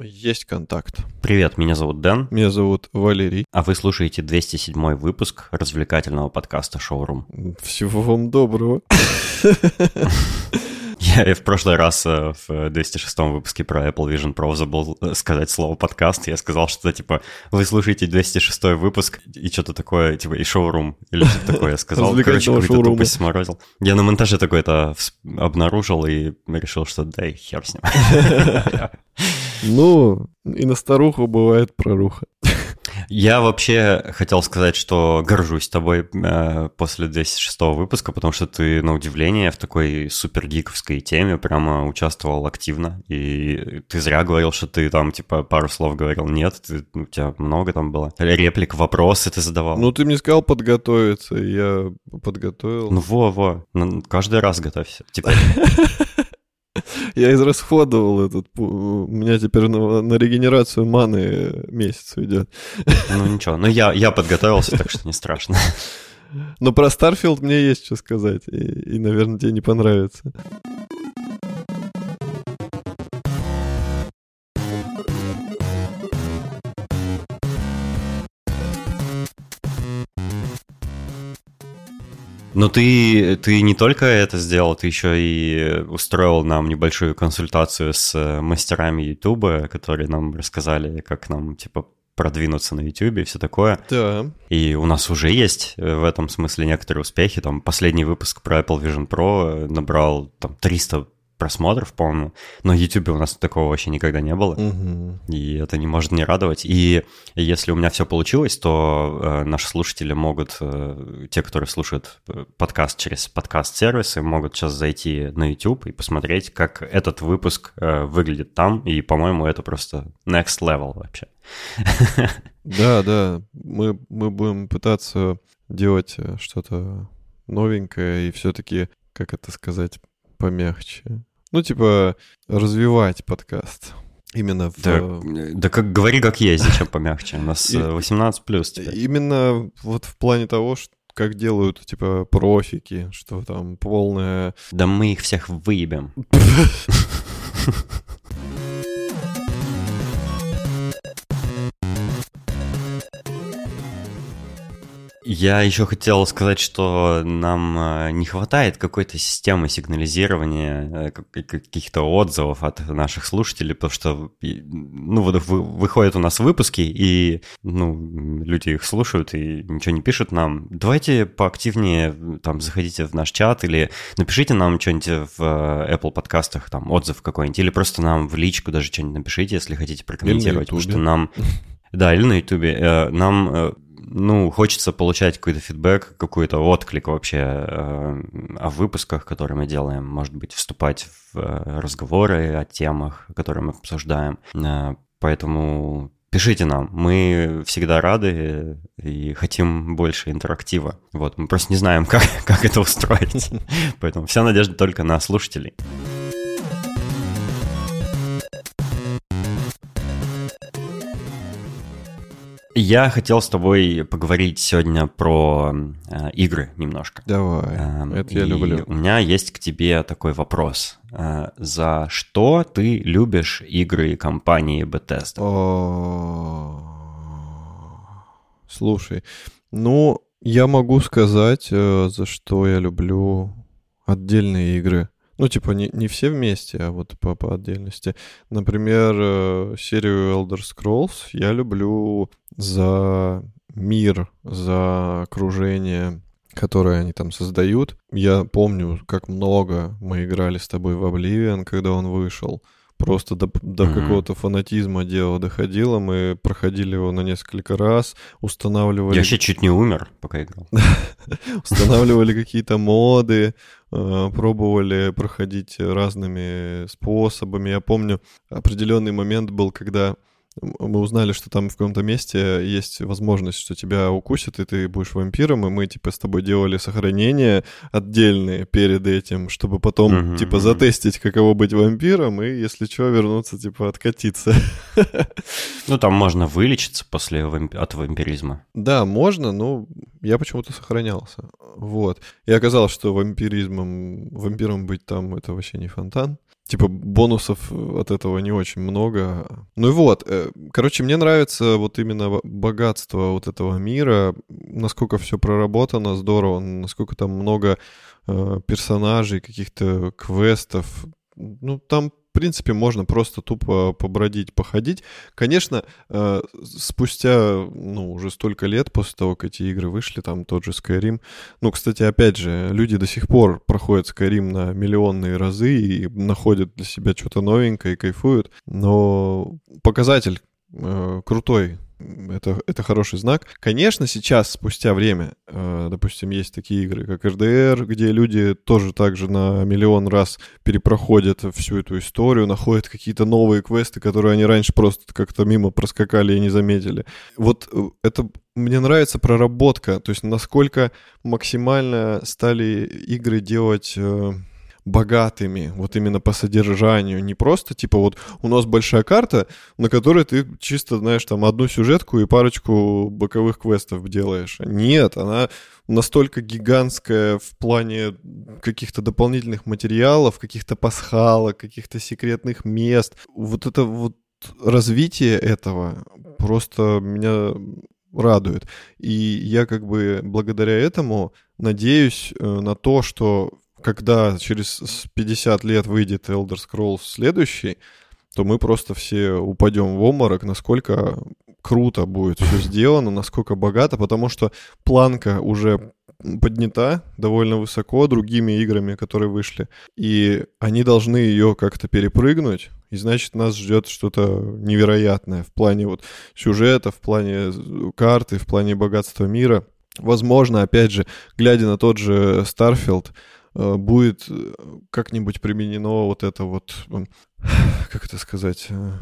Есть контакт. Привет, меня зовут Дэн, Меня зовут Валерий. а вы слушаете 207 выпуск развлекательного подкаста «Шоурум». Всего вам доброго. Я в прошлый раз э, в 206 выпуске про Apple Vision Pro забыл э, сказать слово «подкаст». Я сказал что-то типа «Вы слушаете 206 выпуск» и что-то такое, типа «и шоурум» или что-то такое я сказал. Короче, какую-то тупость сморозил. Я на монтаже вс- обнаружил и решил, что да, и хер с ним. Ну, и на старуху бывает проруха. Я вообще хотел сказать, что горжусь тобой э, после 206 выпуска, потому что ты, на удивление, в такой супер гиковской теме прямо участвовал активно. И ты зря говорил, что ты там, типа, пару слов говорил. Нет, ты- у тебя много там было. Реплик, вопросы ты задавал. Ну, ты мне сказал подготовиться, я подготовил. Ну, во-во, Ну, каждый раз готовься. Типа, Я израсходовал этот... У меня теперь на, на регенерацию маны месяц уйдет. ну ничего. Ну, я, я подготовился, так что не страшно. Но про Starfield мне есть что сказать, и, и, наверное, тебе не понравится. Но ты, ты не только это сделал, ты еще и устроил нам небольшую консультацию с э, мастерами Ютуба, которые нам рассказали, как нам, типа, продвинуться на Ютубе и все такое. Да. И у нас уже есть э, в этом смысле некоторые успехи. Там последний выпуск про Apple Vision Pro э, набрал там 300 просмотров, по-моему. Но в Ютубе у нас такого вообще никогда не было. Мгм. И это не может не радовать. И если у меня все получилось, то э, наши слушатели могут, э, те, которые слушают э, подкаст через подкаст-сервисы, могут сейчас зайти на YouTube и посмотреть, как этот выпуск э, выглядит там. И, по-моему, это просто next level вообще. Да, да. Мы, мы будем пытаться делать э, что-то новенькое и все-таки, как это сказать, помягче. Ну, типа, развивать подкаст. Именно в... Да, да как говори, как есть, зачем помягче. У нас И- э, 18 плюс теперь. Именно вот в плане того, что как делают, типа, профики, что там полная... Да мы их всех выебем. Я еще хотел сказать, что нам э, не хватает какой-то системы сигнализирования, э, как- каких-то отзывов от наших слушателей, потому что, ну, выходят у нас выпуски, и, ну, люди их слушают и ничего не пишут нам. Давайте поактивнее там заходите в наш чат или напишите нам что-нибудь в э, Apple подкастах, там, отзыв какой-нибудь, или просто нам в личку даже что-нибудь напишите, если хотите прокомментировать, потому что нам... Да, или на Ютубе. Э, Нам, э, ну, хочется получать какой-то фидбэк, какой-то отклик вообще э, о выпусках, которые мы делаем. Может быть, вступать в э, разговоры о темах, которые мы обсуждаем. Э, Поэтому пишите нам. Мы всегда рады и хотим больше интерактива. Вот, мы просто не знаем, как, как это устроить. Поэтому вся надежда только на слушателей. Я хотел с тобой поговорить сегодня про э, игры немножко. Давай, Эм, это я люблю. У меня есть к тебе такой вопрос. Э, За что ты любишь игры компании Bethesda? О, Слушай, ну, я могу сказать, э, за что я люблю отдельные игры. Ну, типа, не, не все вместе, а вот по, по отдельности. Например, э, серию Elder Scrolls я люблю за мир, за окружение, которое они там создают. Я помню, как много мы играли с тобой в Oblivion, когда он вышел. Просто до, до Мгм. какого-то фанатизма дело доходило. Мы проходили его на несколько раз, устанавливали Я вообще чуть не умер, пока играл. устанавливали какие-то моды, пробовали проходить разными способами. Я помню, определенный момент был, когда мы узнали, что там в каком-то месте есть возможность, что тебя укусят, и ты будешь вампиром, и мы, типа, с тобой делали сохранения отдельные перед этим, чтобы потом, Мгм, типа, мгм. затестить, каково быть вампиром, и, если что, вернуться, типа, откатиться. Ну, там можно вылечиться после вамп- от вампиризма. Да, можно, но я почему-то сохранялся. Вот. И оказалось, что вампиризмом, вампиром быть там это вообще не фонтан. Типа бонусов от этого не очень много. Ну и вот, э, короче, мне нравится вот именно богатство вот этого мира, насколько все проработано здорово, насколько там много э, персонажей, каких-то квестов. Ну, там принципе, можно просто тупо побродить, походить. Конечно, э, спустя, ну, уже столько лет после того, как эти игры вышли, там тот же Skyrim. Ну, кстати, опять же, люди до сих пор проходят Skyrim на миллионные разы и находят для себя что-то новенькое и кайфуют. Но показатель э, крутой это, это хороший знак. Конечно, сейчас, спустя время, э, допустим, есть такие игры, как RDR, где люди тоже также на миллион раз перепроходят всю эту историю, находят какие-то новые квесты, которые они раньше просто как-то мимо проскакали и не заметили. Вот э, это мне нравится проработка, то есть насколько максимально стали игры делать... Э, богатыми, вот именно по содержанию, не просто типа вот у нас большая карта, на которой ты чисто, знаешь, там одну сюжетку и парочку боковых квестов делаешь. Нет, она настолько гигантская в плане каких-то дополнительных материалов, каких-то пасхалок, каких-то секретных мест. Вот это вот развитие этого просто меня радует. И я как бы благодаря этому надеюсь э, на то, что когда через 50 лет выйдет Elder Scrolls следующий, то мы просто все упадем в обморок, насколько круто будет все сделано, насколько богато, потому что планка уже поднята довольно высоко другими играми, которые вышли, и они должны ее как-то перепрыгнуть, и значит нас ждет что-то невероятное в плане вот сюжета, в плане карты, в плане богатства мира. Возможно, опять же, глядя на тот же Э, будет э, как-нибудь применено вот это вот, как это сказать, э,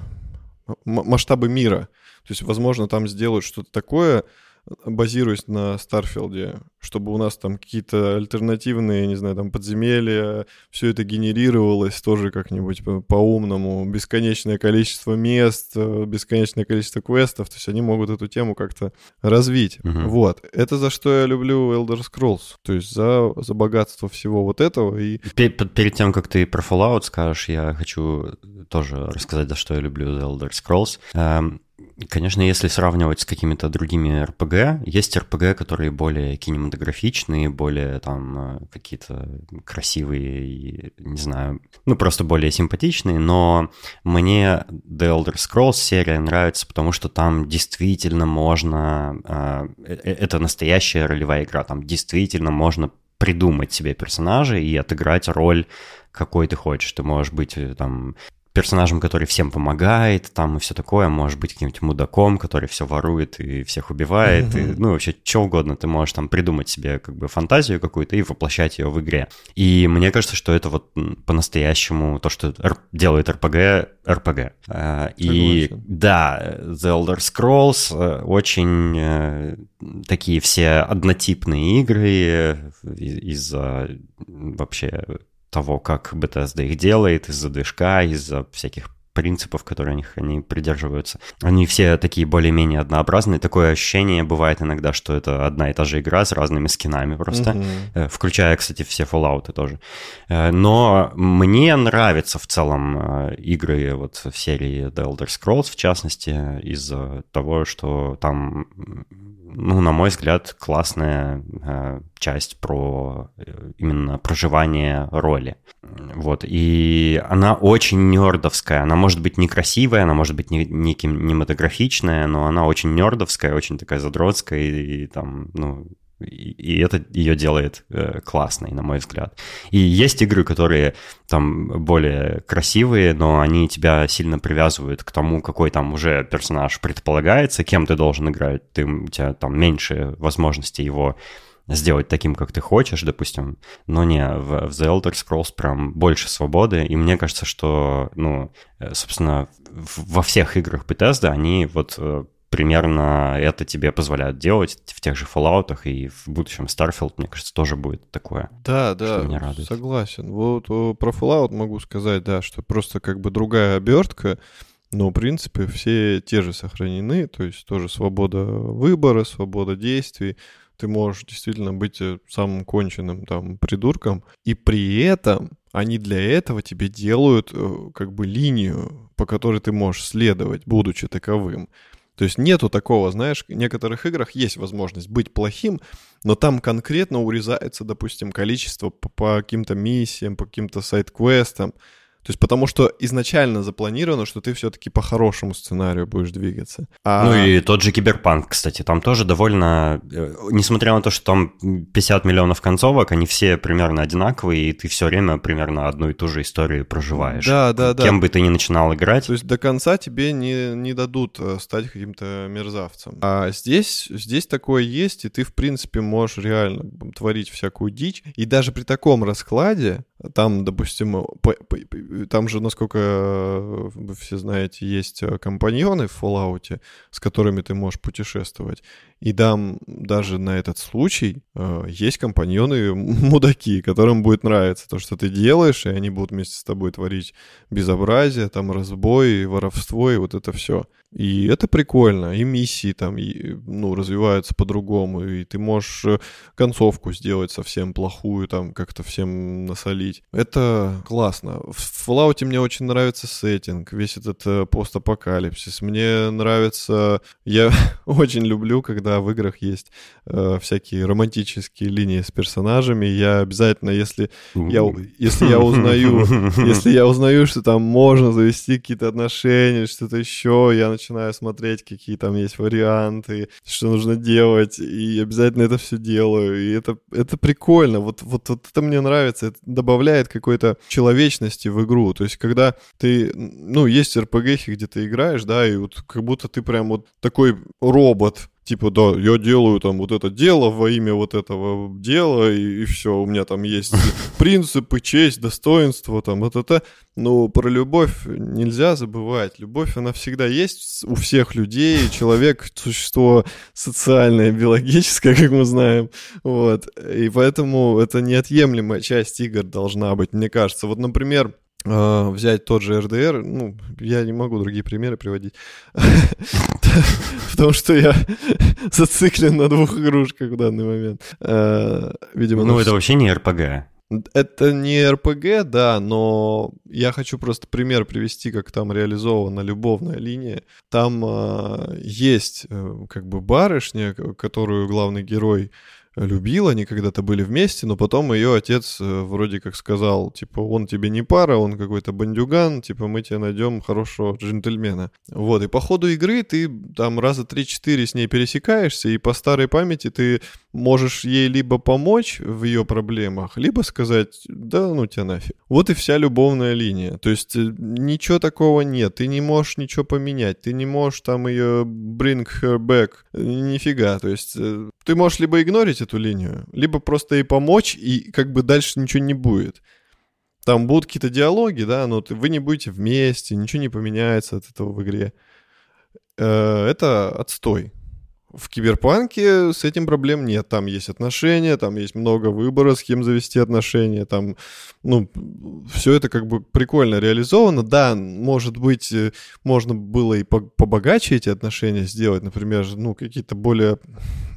масштабы мира. То есть, возможно, там сделают что-то такое, базируясь на Старфилде, чтобы у нас там какие-то альтернативные, не знаю, там подземелья, все это генерировалось тоже как-нибудь по-умному, бесконечное количество мест, э, бесконечное количество квестов, то есть они могут эту тему как-то развить. Угу. Вот. Это за что я люблю Elder Scrolls, то есть за, за богатство всего вот этого. И... Перед, перед тем, как ты про Fallout скажешь, я хочу тоже рассказать, за что я люблю Elder Scrolls. Конечно, если сравнивать с какими-то другими РПГ, есть РПГ, которые более кинематографичные, более там э, какие-то красивые не знаю, ну просто более симпатичные, но мне The Elder Scrolls серия нравится, потому что там действительно можно, э, э, это настоящая ролевая игра, там действительно можно придумать себе персонажа и отыграть роль какой ты хочешь. Ты можешь быть там персонажем, который всем помогает, там и все такое, может быть каким-нибудь мудаком, который все ворует и всех убивает, mm-hmm. и, ну, вообще, что угодно, ты можешь там придумать себе как бы фантазию какую-то и воплощать ее в игре. И мне кажется, что это вот по-настоящему то, что делает RPG, RPG. А, и да, The Elder Scrolls э, очень э, такие все однотипные игры э, из-за вообще того, как Bethesda их делает, из-за движка, из-за всяких принципов, которые они, они придерживаются. Они все такие более-менее однообразные. Такое ощущение бывает иногда, что это одна и та же игра с разными скинами просто, mm-hmm. включая, кстати, все Fallout тоже. Э, но мне нравятся в целом э, игры вот в серии The Elder Scrolls, в частности, из-за того, что там ну, на мой взгляд, классная э, часть про э, именно проживание роли. Вот, и она очень нердовская, она может быть некрасивая, она может быть не, не кинематографичная, но она очень нердовская, очень такая задротская, и, и там, ну, и это ее делает э, классной, на мой взгляд. И есть игры, которые там более красивые, но они тебя сильно привязывают к тому, какой там уже персонаж предполагается, кем ты должен играть. Ты, у тебя там меньше возможностей его сделать таким, как ты хочешь, допустим. Но не, в, в The Elder Scrolls прям больше свободы, и мне кажется, что, ну, э, собственно, во всех играх Bethesda они вот э, примерно это тебе позволяет делать в тех же Fallout и в будущем Starfield, мне кажется, тоже будет такое. Да, да, меня радует. согласен. Вот про Fallout могу сказать, да, что просто как бы другая обертка, но, в принципе, все те же сохранены, то есть тоже свобода выбора, свобода действий, ты можешь действительно быть э, самым конченным там придурком, и при этом они для этого тебе делают э, как бы линию, по которой ты можешь следовать, будучи таковым. То есть нету такого, знаешь, в некоторых играх есть возможность быть плохим, но там конкретно урезается, допустим, количество по, по каким-то миссиям, по каким-то сайт-квестам. То есть потому что изначально запланировано, что ты все-таки по хорошему сценарию будешь двигаться. А... Ну и тот же Киберпанк, кстати, там тоже довольно... Э, несмотря на то, что там 50 миллионов концовок, они все примерно одинаковые, и ты все время примерно одну и ту же историю проживаешь. Да, да, да. Кем бы ты ни начинал играть. То есть до конца тебе не, не дадут э, стать каким-то мерзавцем. А здесь, здесь такое есть, и ты, в принципе, можешь реально творить всякую дичь. И даже при таком раскладе, там, допустим, там же, насколько вы все знаете, есть э, компаньоны в Fallout, с которыми ты можешь путешествовать. И там даже на этот случай э, есть компаньоны мудаки, которым будет нравиться то, что ты делаешь, и они будут вместе с тобой творить безобразие, там разбой, воровство и вот это все. И это прикольно, и миссии там, и, ну, развиваются по-другому, и ты можешь э, концовку сделать совсем плохую, там, как-то всем насолить. Это классно. В Fallout мне очень нравится сеттинг, весь этот э, постапокалипсис. Мне нравится... Я очень люблю, когда в играх есть э, всякие романтические линии с персонажами. Я обязательно, если я, если я узнаю, если я узнаю, что там можно завести какие-то отношения, что-то еще, я начинаю смотреть, какие там есть варианты, что нужно делать, и обязательно это все делаю. И это, это прикольно. Вот, вот, вот это мне нравится. Это добавляет какой-то человечности в игру. То есть, когда ты, ну, есть RPG, где ты играешь, да, и вот как будто ты прям вот такой робот, типа, да, я делаю там вот это дело во имя вот этого дела, и, и все, у меня там есть принципы, честь, достоинство, там, вот это. Но про любовь нельзя забывать. Любовь, она всегда есть у всех людей. Человек — существо социальное, биологическое, как мы знаем. Вот. И поэтому это неотъемлемая часть игр должна быть, мне кажется. Вот, например, взять тот же РДР, ну, я не могу другие примеры приводить, потому что я зациклен на двух игрушках в данный момент. Uh, видимо, ну, это вообще не РПГ. Это не РПГ, да, но я хочу просто пример привести, как там реализована любовная линия. Там э, есть э, как бы барышня, которую главный герой любил, они когда-то были вместе, но потом ее отец э, вроде как сказал, типа, он тебе не пара, он какой-то бандюган, типа, мы тебе найдем хорошего джентльмена. Вот, и по ходу игры ты там раза 3-4 с ней пересекаешься, и по старой памяти ты можешь ей либо помочь в ее проблемах, либо сказать, да ну тебя нафиг. Вот и вся любовная линия. То есть э, ничего такого нет, ты не можешь ничего поменять, ты не можешь там ее bring her back, нифига. То есть э, ты можешь либо игнорить эту линию, либо просто ей помочь, и как бы дальше ничего не будет. Там будут какие-то диалоги, да, но вы не будете вместе, ничего не поменяется от этого в игре. Э, это отстой. В киберпанке с этим проблем нет. Там есть отношения, там есть много выбора, с кем завести отношения. Там, ну, все это как бы прикольно реализовано. Да, может быть, э, можно было и побогаче эти отношения сделать. Например, ну, какие-то более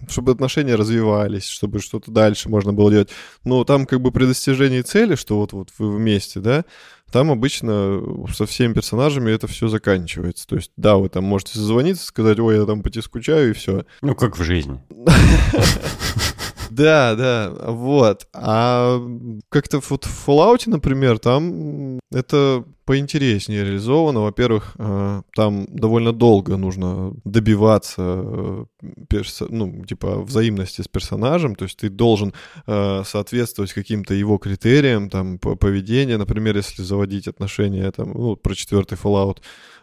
чтобы отношения развивались, чтобы что-то дальше можно было делать. Но там как бы при достижении цели, что вот, вот вы вместе, да, там обычно со всеми персонажами это все заканчивается. То есть, да, вы там можете созвониться, сказать, ой, я там по тебе скучаю, и все. Ну, как в жизни. Да, да, вот. А как-то вот в Fallout, например, там это поинтереснее реализовано. Во-первых, э, там довольно долго нужно добиваться э, перс... ну, типа взаимности с персонажем, то есть ты должен э, соответствовать каким-то его критериям, там, поведения. Например, если заводить отношения, там, ну, про четвертый Fallout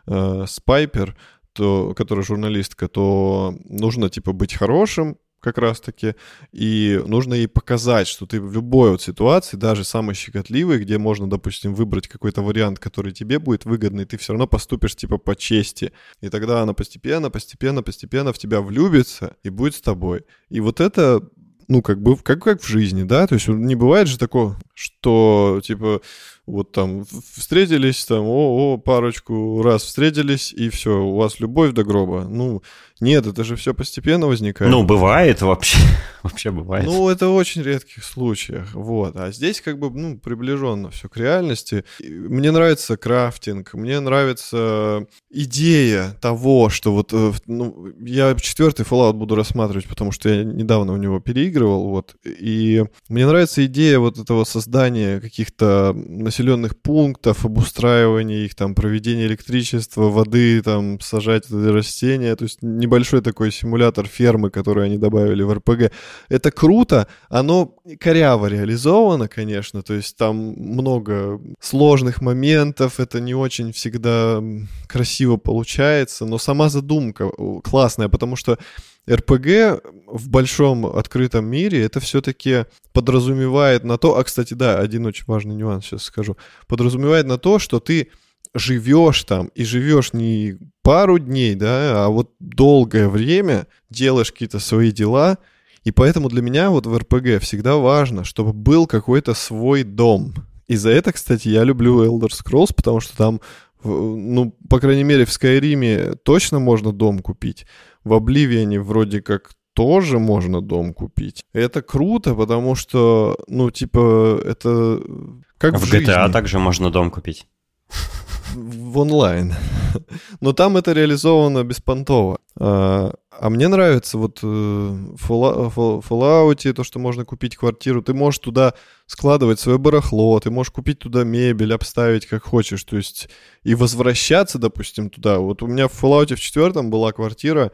с Пайпер, то, которая журналистка, то нужно, типа, быть хорошим, как раз-таки, и нужно ей показать, что ты в любой вот ситуации, даже самой щекотливой, где можно, допустим, выбрать какой-то вариант, который тебе будет выгодный, ты все равно поступишь типа по чести. И тогда она постепенно, постепенно, постепенно в тебя влюбится и будет с тобой. И вот это ну, как бы, как, как в жизни, да, то есть не бывает же такого, что, типа, вот там встретились, там, о, о, парочку раз встретились, и все, у вас любовь до гроба. Ну, нет, это же все постепенно возникает. Ну, бывает вообще. Вообще бывает. Ну, это в очень редких случаях. Вот. А здесь как бы, ну, приближенно все к реальности. Мне нравится крафтинг, мне нравится идея того, что вот, э, ну, я четвертый Fallout буду рассматривать, потому что я недавно у него переигрывал, вот. И мне нравится идея вот этого создания каких-то населенных пунктов, обустраивания их, там, проведения электричества, воды, там, сажать растения. То есть не небольшой такой симулятор фермы, который они добавили в РПГ. Это круто, оно коряво реализовано, конечно, то есть там много сложных моментов, это не очень всегда красиво получается, но сама задумка классная, потому что РПГ в большом открытом мире это все-таки подразумевает на то, а кстати, да, один очень важный нюанс сейчас скажу, подразумевает на то, что ты живешь там и живешь не пару дней, да, а вот долгое время делаешь какие-то свои дела, и поэтому для меня вот в РПГ всегда важно, чтобы был какой-то свой дом. И за это, кстати, я люблю Elder Scrolls, потому что там, ну, по крайней мере, в Скайриме точно можно дом купить. В Обливиане вроде как тоже можно дом купить. Это круто, потому что, ну, типа, это как в, в GTA также можно дом купить в онлайн. Но там это реализовано беспонтово. А, а мне нравится вот э, в Fallout то, что можно купить квартиру. Ты можешь туда складывать свое барахло, ты можешь купить туда мебель, обставить как хочешь. То есть и возвращаться, допустим, туда. Вот у меня в Fallout в четвертом была квартира,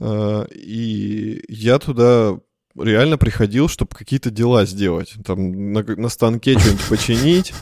э, и я туда реально приходил, чтобы какие-то дела сделать. Там на, на станке что-нибудь починить,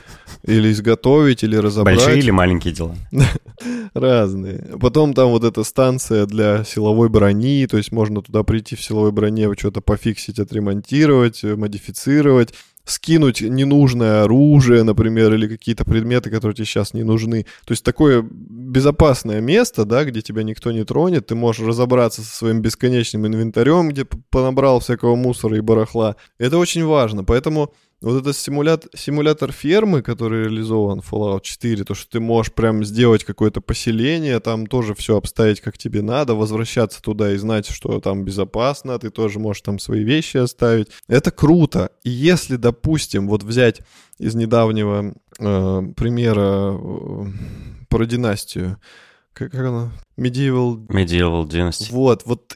или изготовить, или разобрать. Большие или маленькие дела? Разные. Потом там вот эта станция для силовой брони, то есть можно туда прийти в силовой броне, что-то пофиксить, отремонтировать, модифицировать скинуть ненужное оружие, например, или какие-то предметы, которые тебе сейчас не нужны. То есть такое безопасное место, да, где тебя никто не тронет, ты можешь разобраться со своим бесконечным инвентарем, где понабрал всякого мусора и барахла. Это очень важно, поэтому вот этот симулятор, симулятор фермы, который реализован в Fallout 4, то, что ты можешь прям сделать какое-то поселение, там тоже все обставить как тебе надо, возвращаться туда и знать, что там безопасно, ты тоже можешь там свои вещи оставить. Это круто. И если, допустим, вот взять из недавнего э, примера э, про династию, как, как она? Medieval... Medieval Dynasty. Вот, вот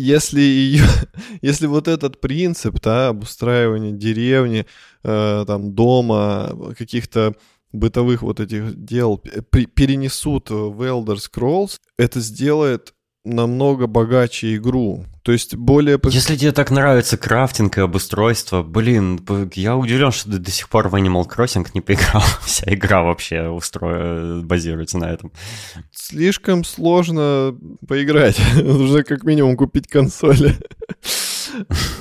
если ее, если вот этот принцип, да, обустраивания деревни, э, там дома, каких-то бытовых вот этих дел перенесут в Elder Scrolls, это сделает намного богаче игру. То есть более... Если тебе так нравится крафтинг и обустройство, блин, я удивлен, что ты до сих пор в Animal Crossing не поиграл. Вся игра вообще устроена, базируется на этом. Слишком сложно поиграть. Нужно как минимум купить консоли.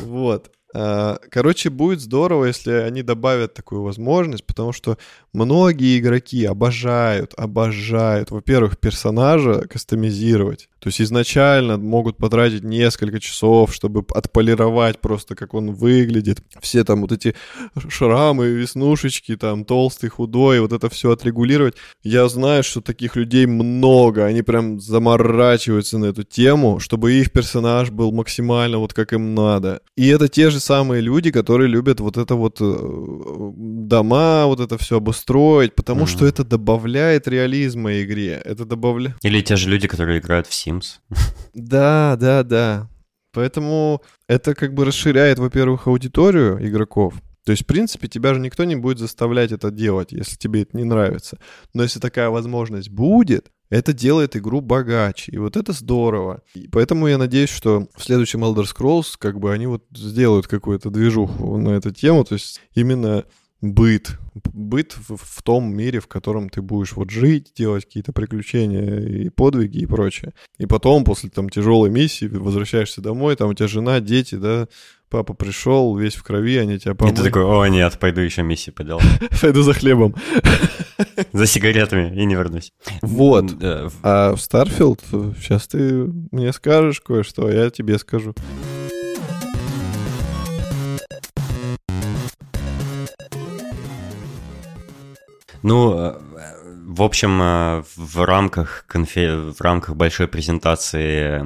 Вот. А, короче, будет здорово, если они добавят такую возможность, потому что многие игроки обожают, обожают, во-первых, персонажа кастомизировать. То есть изначально могут потратить несколько часов, чтобы отполировать просто, как он выглядит. Все там вот эти шрамы, веснушечки, там толстый, худой, вот это все отрегулировать. Я знаю, что таких людей много, они прям заморачиваются на эту тему, чтобы их персонаж был максимально вот как им надо. И это те же самые люди, которые любят вот это вот э, дома, вот это все обустроить, потому mm-hmm. что это добавляет реализма игре. Это добавляет... Или те же люди, которые играют в Sims. Да, да, да. Поэтому это как бы расширяет, во-первых, аудиторию игроков. То есть, в принципе, тебя же никто не будет заставлять это делать, если тебе это не нравится. Но если такая возможность будет, это делает игру богаче. И вот это здорово. И поэтому я надеюсь, что в следующем Elder Scrolls как бы они вот сделают какую-то движуху на эту тему. То есть именно быт, быт в, в том мире, в котором ты будешь вот жить, делать какие-то приключения и подвиги и прочее. И потом, после там тяжелой миссии, возвращаешься домой, там у тебя жена, дети, да, папа пришел, весь в крови, они тебя помыли. И ты такой, о нет, пойду еще миссии поделать. Пойду за хлебом. За сигаретами и не вернусь. Вот. А в Starfield сейчас ты мне скажешь кое-что, а я тебе скажу. Ну, э, в общем, э, в рамках, конфе... в рамках большой презентации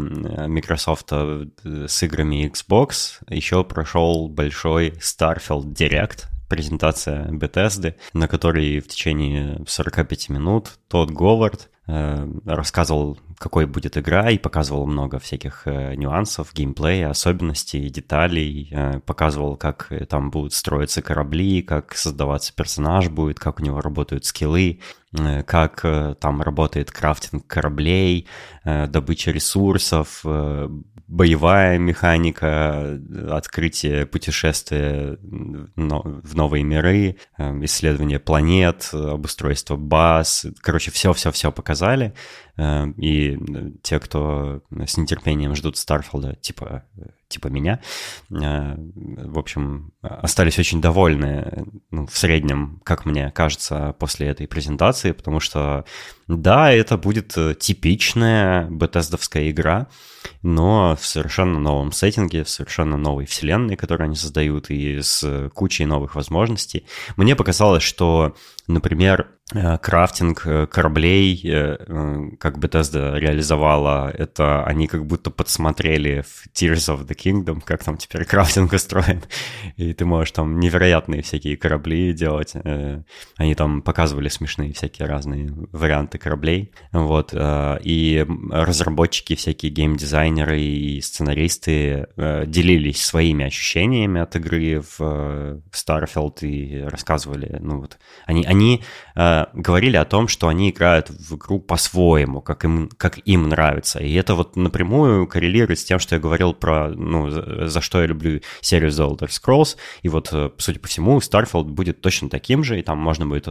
Microsoft с играми Xbox еще прошел большой Starfield Direct, презентация Bethesda, на которой в течение 45 минут Тодд Говард Э, рассказывал, какой будет игра, и показывал много всяких э, нюансов, геймплея, особенностей, деталей, э, показывал, как там будут строиться корабли, как создаваться персонаж будет, как у него работают скиллы, как там работает крафтинг кораблей, добыча ресурсов, боевая механика, открытие путешествия в новые миры, эм, исследование планет, обустройство баз. Короче, все-все-все показали. Эм, и те, кто с нетерпением ждут Старфилда, типа, типа меня, э, в общем, остались очень довольны ну, в среднем, как мне кажется, после этой презентации, потому что, да, это будет типичная бетездовская игра, но в совершенно новом сеттинге, в совершенно новой вселенной, которую они создают, и с кучей новых возможностей. Мне показалось, что, например, Э, крафтинг э, кораблей, э, как Bethesda реализовала, это они как будто подсмотрели в Tears of the Kingdom, как там теперь крафтинг устроен, и ты можешь там невероятные всякие корабли делать. Они там показывали смешные всякие разные варианты кораблей, вот, и разработчики, всякие геймдизайнеры и сценаристы делились своими ощущениями от игры в Starfield и рассказывали, ну вот, они, они говорили о том, что они играют в игру по-своему, как им, как им нравится. И это вот напрямую коррелирует с тем, что я говорил про, ну, за, что я люблю серию The Elder Scrolls. И вот, э, судя по всему, Starfield будет точно таким же, и там можно будет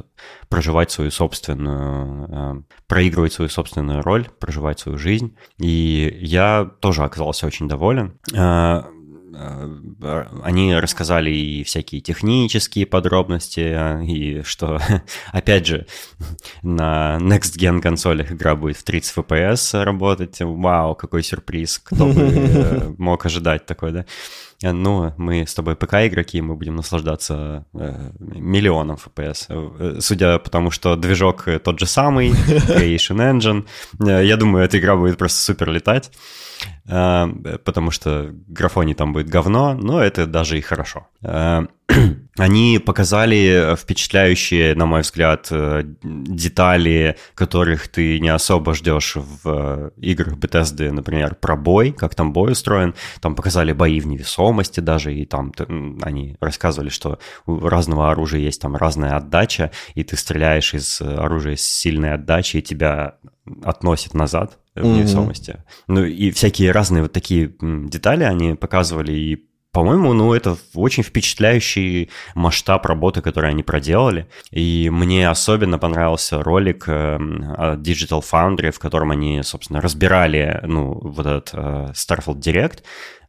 проживать свою собственную, э, проигрывать свою собственную роль, проживать свою жизнь. И я тоже оказался очень доволен. Э, Э, они рассказали и всякие технические подробности, и что, опять же, на Next Gen консолях игра будет в 30 FPS работать. Вау, какой сюрприз, кто бы э, мог ожидать такой, да? Ну, мы с тобой ПК-игроки, мы будем наслаждаться э, миллионом FPS. Э, судя по тому, что движок тот же самый, Creation Engine, э, я думаю, эта игра будет просто супер летать. Э, потому что графоний там будет говно, но это даже и хорошо. Э, они показали впечатляющие, на мой взгляд, э, детали, которых ты не особо ждешь в играх Bethesda, например, про бой, как там бой устроен. Там показали бои в невесомости даже, и там они рассказывали, что у разного оружия есть там разная отдача, и ты стреляешь из оружия с сильной отдачей, и тебя относит назад в невесомости. Mm-hmm. Ну и всякие разные вот такие детали они показывали, и по-моему, ну, это очень впечатляющий масштаб работы, который они проделали. И мне особенно понравился ролик э, Digital Foundry, в котором они, собственно, разбирали, ну, вот этот э, Starfield Direct,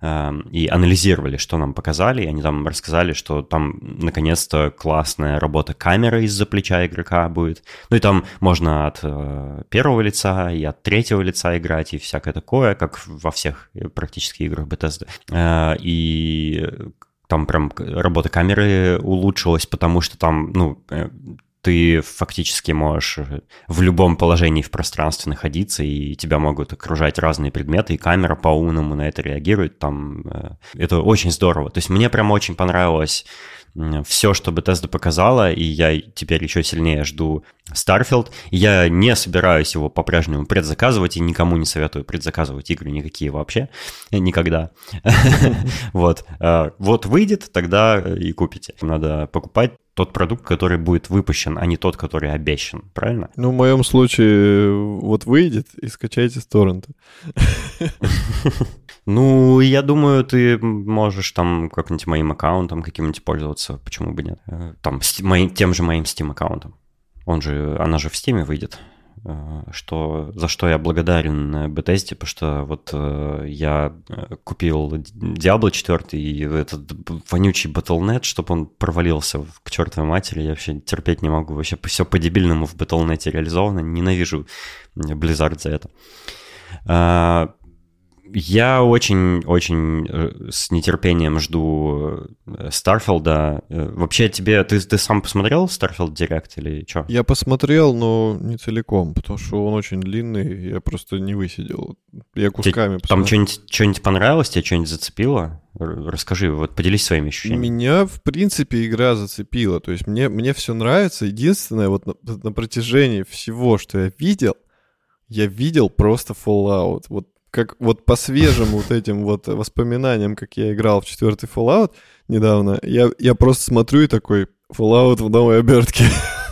Эм, и анализировали, что нам показали, и они там рассказали, что там наконец-то классная работа камеры из-за плеча игрока будет. Ну и там можно от э, первого лица и от третьего лица играть, и всякое такое, как во всех э, практически играх Bethesda. Э, и там прям работа камеры улучшилась, потому что там, ну, ты фактически можешь в любом положении в пространстве находиться, и тебя могут окружать разные предметы, и камера по-умному на это реагирует. Там, э, это очень здорово. То есть мне прям очень понравилось все, что Bethesda показала, и я теперь еще сильнее жду Starfield. Я не собираюсь его по-прежнему предзаказывать, и никому не советую предзаказывать игры никакие вообще, никогда. Вот. Э, вот выйдет, тогда и купите. Надо покупать тот продукт, который будет выпущен, а не тот, который обещан, правильно? Ну, в моем случае, вот выйдет и скачайте с торрента. Ну, я думаю, ты можешь там как-нибудь моим аккаунтом каким-нибудь пользоваться, почему бы нет? Э, там, тем же моим Steam аккаунтом. Он же, она же в Steam выйдет. Э, что, за что я благодарен Bethesda, потому что вот э, я э, купил Diablo 4 и этот вонючий Battle.net, чтобы он провалился к чертовой матери, я вообще терпеть не могу. Вообще все по-дебильному в Battle.net реализовано, ненавижу Blizzard за это Я очень-очень э, с нетерпением жду э, Старфилда. Э, вообще тебе, ты, ты сам посмотрел Starfield Direct или что? Я посмотрел, но не целиком, потому что он очень длинный, я просто не высидел. Я кусками Тебе, Там что-нибудь, что-нибудь понравилось, тебе что-нибудь зацепило? Расскажи, вот поделись своими ощущениями. Меня, в принципе, игра зацепила. То есть мне, мне все нравится. Единственное, вот на, на протяжении всего, что я видел, я видел просто Fallout. Вот как вот по свежим вот этим вот воспоминаниям, как я играл в четвертый Fallout недавно, я, я просто смотрю и такой, Fallout в новой обертке.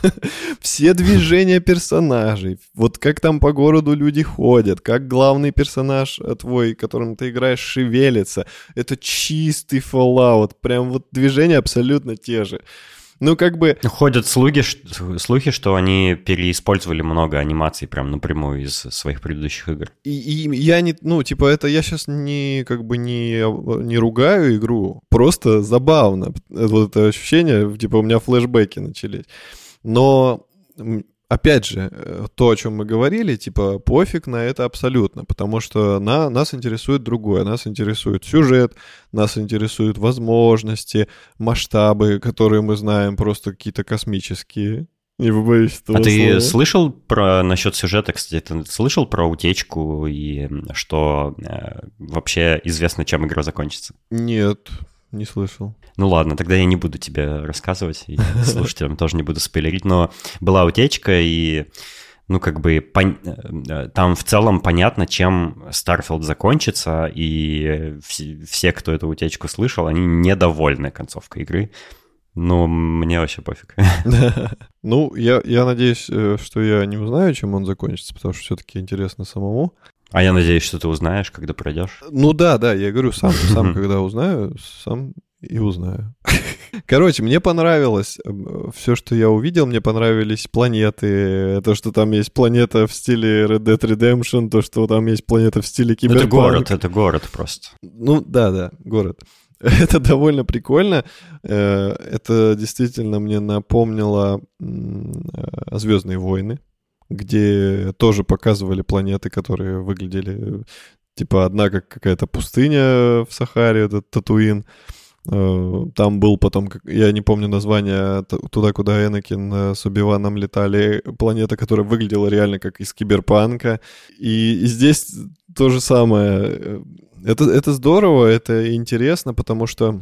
Все движения персонажей, вот как там по городу люди ходят, как главный персонаж э, твой, которым ты играешь, шевелится. Это чистый Fallout, прям вот движения абсолютно те же. Ну, как бы... Ходят слухи, слухи, что они переиспользовали много анимаций прям напрямую из своих предыдущих игр. И, и я не... Ну, типа, это я сейчас не, как бы, не, не ругаю игру, просто забавно. Вот это ощущение, типа, у меня флешбеки начались. Но опять же, э, то, о чем мы говорили, типа, пофиг на это абсолютно, потому что на, нас интересует другое, нас интересует сюжет, нас интересуют возможности, масштабы, которые мы знаем, просто какие-то космические. Не побоюсь этого А слова. ты слышал про насчет сюжета, кстати, ты слышал про утечку и что э, вообще известно, чем игра закончится? Нет, не слышал. Ну ладно, тогда я не буду тебе рассказывать, и слушателям тоже не буду спойлерить, но была утечка, и ну, как бы, пон... Э, там в целом понятно, чем Starfield закончится, и все, кто эту утечку слышал, они недовольны концовкой игры. Ну, мне вообще пофиг. Ну, я, я надеюсь, э, что я не узнаю, чем он закончится, потому что все-таки интересно самому. А я надеюсь, что ты узнаешь, когда пройдешь. Ну да, да, я говорю, сам, сам когда узнаю, сам и узнаю. Короче, мне понравилось э, все, что я увидел. Мне понравились планеты. То, что там есть планета в стиле Red Dead Redemption, то, что там есть планета в стиле Киберпанк. Это город, это город просто. Ну да, да, город. Это довольно прикольно. Э, это действительно мне напомнило э, Звездные войны где тоже показывали планеты, которые выглядели типа одна как какая-то пустыня в Сахаре, этот Татуин. Э, там был потом, я не помню название, туда, куда Энакин э, с Убиваном летали, планета, которая выглядела реально как из киберпанка. И, и здесь то же самое. Это, это здорово, это интересно, потому что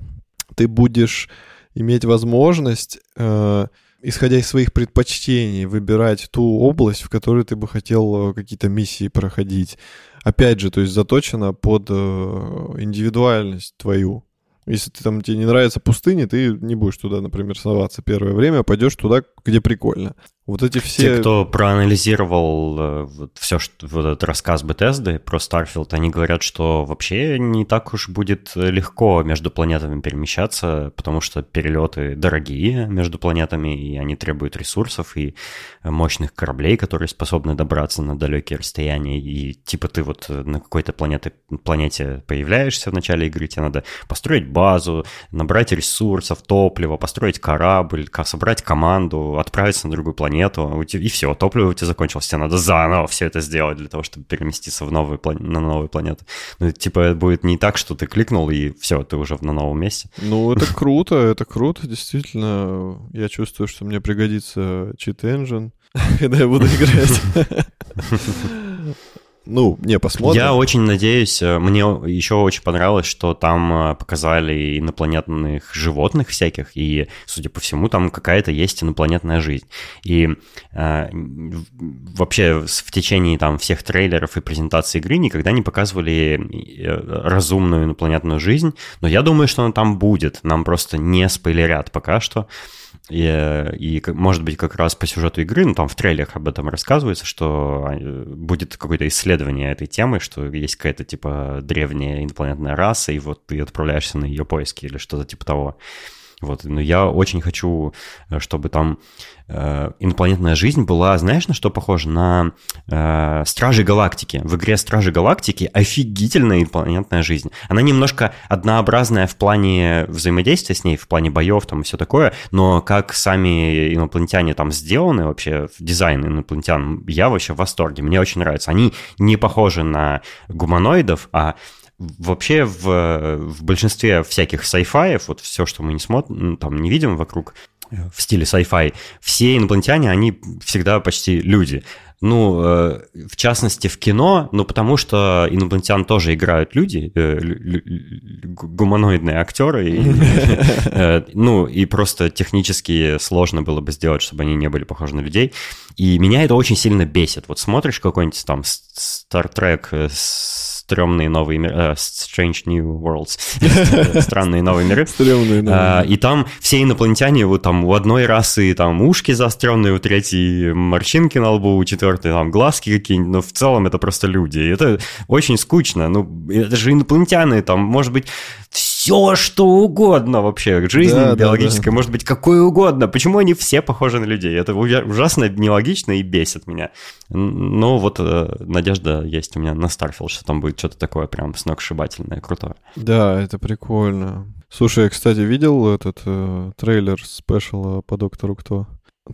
ты будешь иметь возможность э, исходя из своих предпочтений, выбирать ту область, в которой ты бы хотел э, какие-то миссии проходить. Опять же, то есть заточено под э, индивидуальность твою. Если ты там тебе не нравится пустыня, ты не будешь туда, например, соваться первое время, а пойдешь туда, где прикольно. Вот эти все... Те, кто проанализировал э, вот все, что, вот этот рассказ Bethesda про Starfield, они говорят, что вообще не так уж будет легко между планетами перемещаться, потому что перелеты дорогие между планетами, и они требуют ресурсов и мощных кораблей, которые способны добраться на далекие расстояния. И типа ты вот на какой-то планете, планете появляешься в начале игры, тебе надо построить базу, набрать ресурсов, топлива, построить корабль, собрать команду, отправиться на другую планету, планету, и все, топливо у тебя закончилось, тебе надо заново все это сделать для того, чтобы переместиться в новую план... на новую планету. Ну, типа, это будет не так, что ты кликнул, и все, ты уже на новом месте. Ну, это круто, это круто, действительно. Я чувствую, что мне пригодится engine, когда я буду играть. Ну, не, посмотрим. Я очень надеюсь, э, мне еще очень понравилось, что там э, показали инопланетных животных всяких, и, судя по всему, там какая-то есть инопланетная жизнь. И э, вообще в течение там всех трейлеров и презентаций игры никогда не показывали э, разумную инопланетную жизнь, но я думаю, что она там будет, нам просто не спойлерят пока что. И, и, может быть, как раз по сюжету игры, ну, там в трейлерах об этом рассказывается, что а, будет какое-то исследование этой темы, что есть какая-то, типа, древняя инопланетная раса, и вот ты отправляешься на ее поиски или что-то типа того. Вот, но я очень хочу, э, чтобы там э, инопланетная жизнь была, знаешь, на что похожа? На э, Стражи Галактики. В игре Стражи Галактики офигительная инопланетная жизнь. Она немножко однообразная в плане взаимодействия с ней, в плане боев там и все такое, но как сами инопланетяне там сделаны вообще, дизайн инопланетян, я вообще в восторге, мне очень нравится. Они не похожи на гуманоидов, а вообще в, в большинстве всяких sci-fi, вот все, что мы не смотрим, там не видим вокруг, в стиле sci-fi, все инопланетяне, они всегда почти люди. Ну, э, в частности, в кино, ну, потому что инопланетян тоже играют люди, э, гуманоидные актеры, и, э, ну, и просто технически сложно было бы сделать, чтобы они не были похожи на людей. И меня это очень сильно бесит. Вот смотришь какой-нибудь там Star Trek с стрёмные новые миры, э, Strange New Worlds, странные новые миры. Стрёмные новые. И там все инопланетяне, вот там у одной расы там ушки заостренные, у третьей морщинки на лбу, у четвертой там глазки какие-нибудь, но в целом это просто люди. И это очень скучно. Ну, это же инопланетяне, там, может быть, все, что угодно вообще. Жизнь да, биологическая да, да. может быть какой угодно. Почему они все похожи на людей? Это ужасно нелогично и бесит меня. Но вот э, надежда есть у меня на Starfield, что там будет что-то такое прям сногсшибательное, крутое. Да, это прикольно. Слушай, я, кстати, видел этот э, трейлер спешала по Доктору Кто?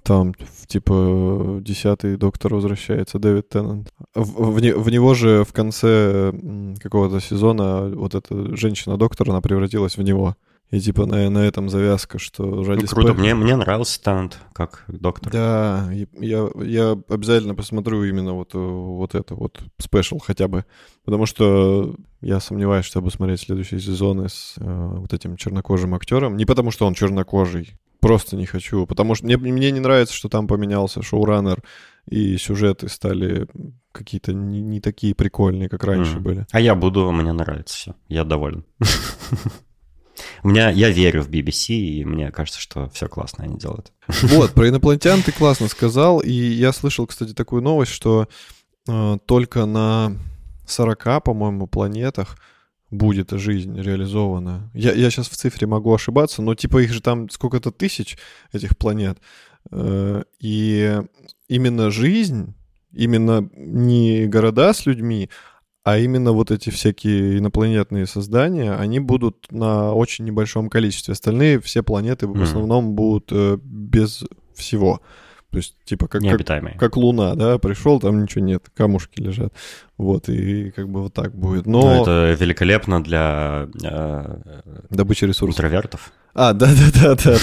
Там, типа, десятый доктор возвращается, Дэвид Теннант. В, в, в него же в конце какого-то сезона вот эта женщина-доктор, она превратилась в него. И типа на, на этом завязка, что ради ну, круто, спэ... мне, мне нравился Теннант как доктор. Да, я, я обязательно посмотрю именно вот, вот это вот спешл хотя бы, потому что я сомневаюсь, чтобы смотреть следующие сезоны с э, вот этим чернокожим актером. Не потому, что он чернокожий, просто не хочу, потому что мне, мне не нравится, что там поменялся шоураннер, и сюжеты стали какие-то не, не такие прикольные, как раньше mm. были. А я буду, мне нравится все, я доволен. У меня, я верю в BBC, и мне кажется, что все классно они делают. Вот, про инопланетян ты классно сказал, и я слышал, кстати, такую новость, что э, только на 40, по-моему, планетах будет жизнь реализована. Я, я сейчас в цифре могу ошибаться, но типа их же там сколько-то тысяч этих планет. Э, и именно жизнь, именно не города с людьми, а именно вот эти всякие инопланетные создания, они будут на очень небольшом количестве. Остальные все планеты в основном будут э, без всего. То есть, типа, как, как, как Луна, да, пришел, там ничего нет, камушки лежат. Вот, и как бы вот так будет. Но... Ну, это великолепно для э, добычи ресурсов. Интровертов. А, да-да-да-да.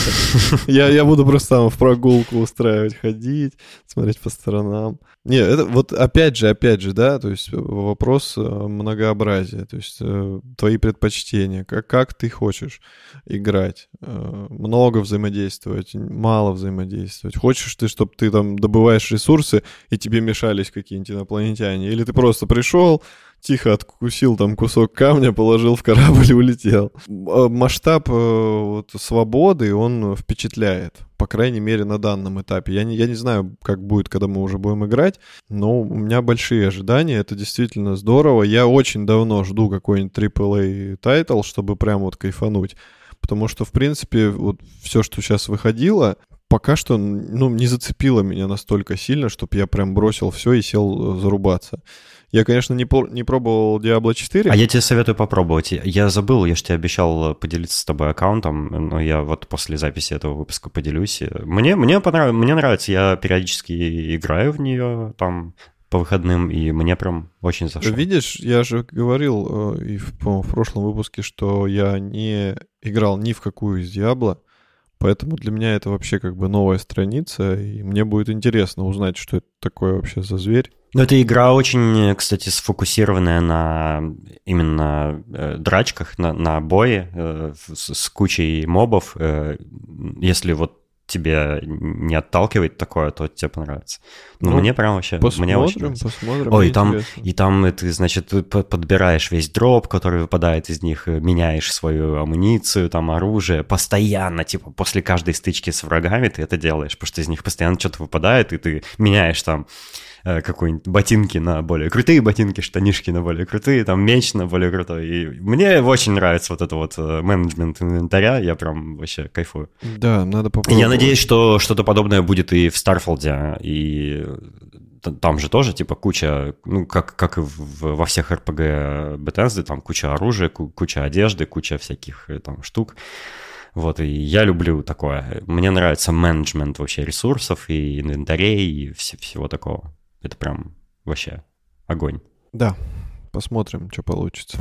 Я, я буду просто там в прогулку устраивать, ходить, смотреть по сторонам. Не, это вот опять же, опять же, да, то есть вопрос э, многообразия, то есть э, твои предпочтения, как, как ты хочешь играть, э, много взаимодействовать, мало взаимодействовать. Хочешь ты, чтобы ты там добываешь ресурсы, и тебе мешались какие-нибудь инопланетяне, или ты просто пришел, тихо откусил там кусок камня, положил в корабль и улетел. А масштаб э, вот, свободы, он впечатляет, по крайней мере, на данном этапе. Я не, я не знаю, как будет, когда мы уже будем играть, но у меня большие ожидания, это действительно здорово. Я очень давно жду какой-нибудь AAA тайтл, чтобы прям вот кайфануть. Потому что, в принципе, вот все, что сейчас выходило, пока что ну, не зацепило меня настолько сильно, чтобы я прям бросил все и сел э, зарубаться. Я, конечно, не, не пробовал Diablo 4. А я тебе советую попробовать. Я забыл, я же тебе обещал поделиться с тобой аккаунтом, но я вот после записи этого выпуска поделюсь. Мне, мне, понрав... мне нравится, я периодически играю в нее там по выходным, и мне прям очень зашло. Видишь, я же говорил э, и в, в прошлом выпуске, что я не играл ни в какую из Diablo, поэтому для меня это вообще как бы новая страница, и мне будет интересно узнать, что это такое вообще за зверь. Ну, эта игра очень, кстати, сфокусированная на именно э, драчках, на, на бое э, с, с кучей мобов. Э, если вот тебе не отталкивает такое, то тебе понравится. Ну, ну мне прям вообще... Посмотрим, мне очень нравится. посмотрим. Ой, и там, и там ты, значит, подбираешь весь дроп, который выпадает из них, э, меняешь свою амуницию, там, оружие, постоянно, типа, после каждой стычки с врагами ты это делаешь, потому что из них постоянно что-то выпадает, и ты меняешь там Э, какой-нибудь ботинки на более крутые ботинки, штанишки на более крутые, там меч на более крутой. И мне очень нравится вот это вот э, менеджмент инвентаря, я прям вообще кайфую. Да, надо попробовать. Я надеюсь, что что-то подобное будет и в Старфолде, и там же тоже, типа, куча, ну, как, как и в, во всех RPG Bethesda, там куча оружия, куча одежды, куча всяких э, там штук. Вот, и я люблю такое. Мне нравится менеджмент вообще ресурсов и инвентарей и вс- всего такого. Это прям вообще огонь. Да, посмотрим, что получится.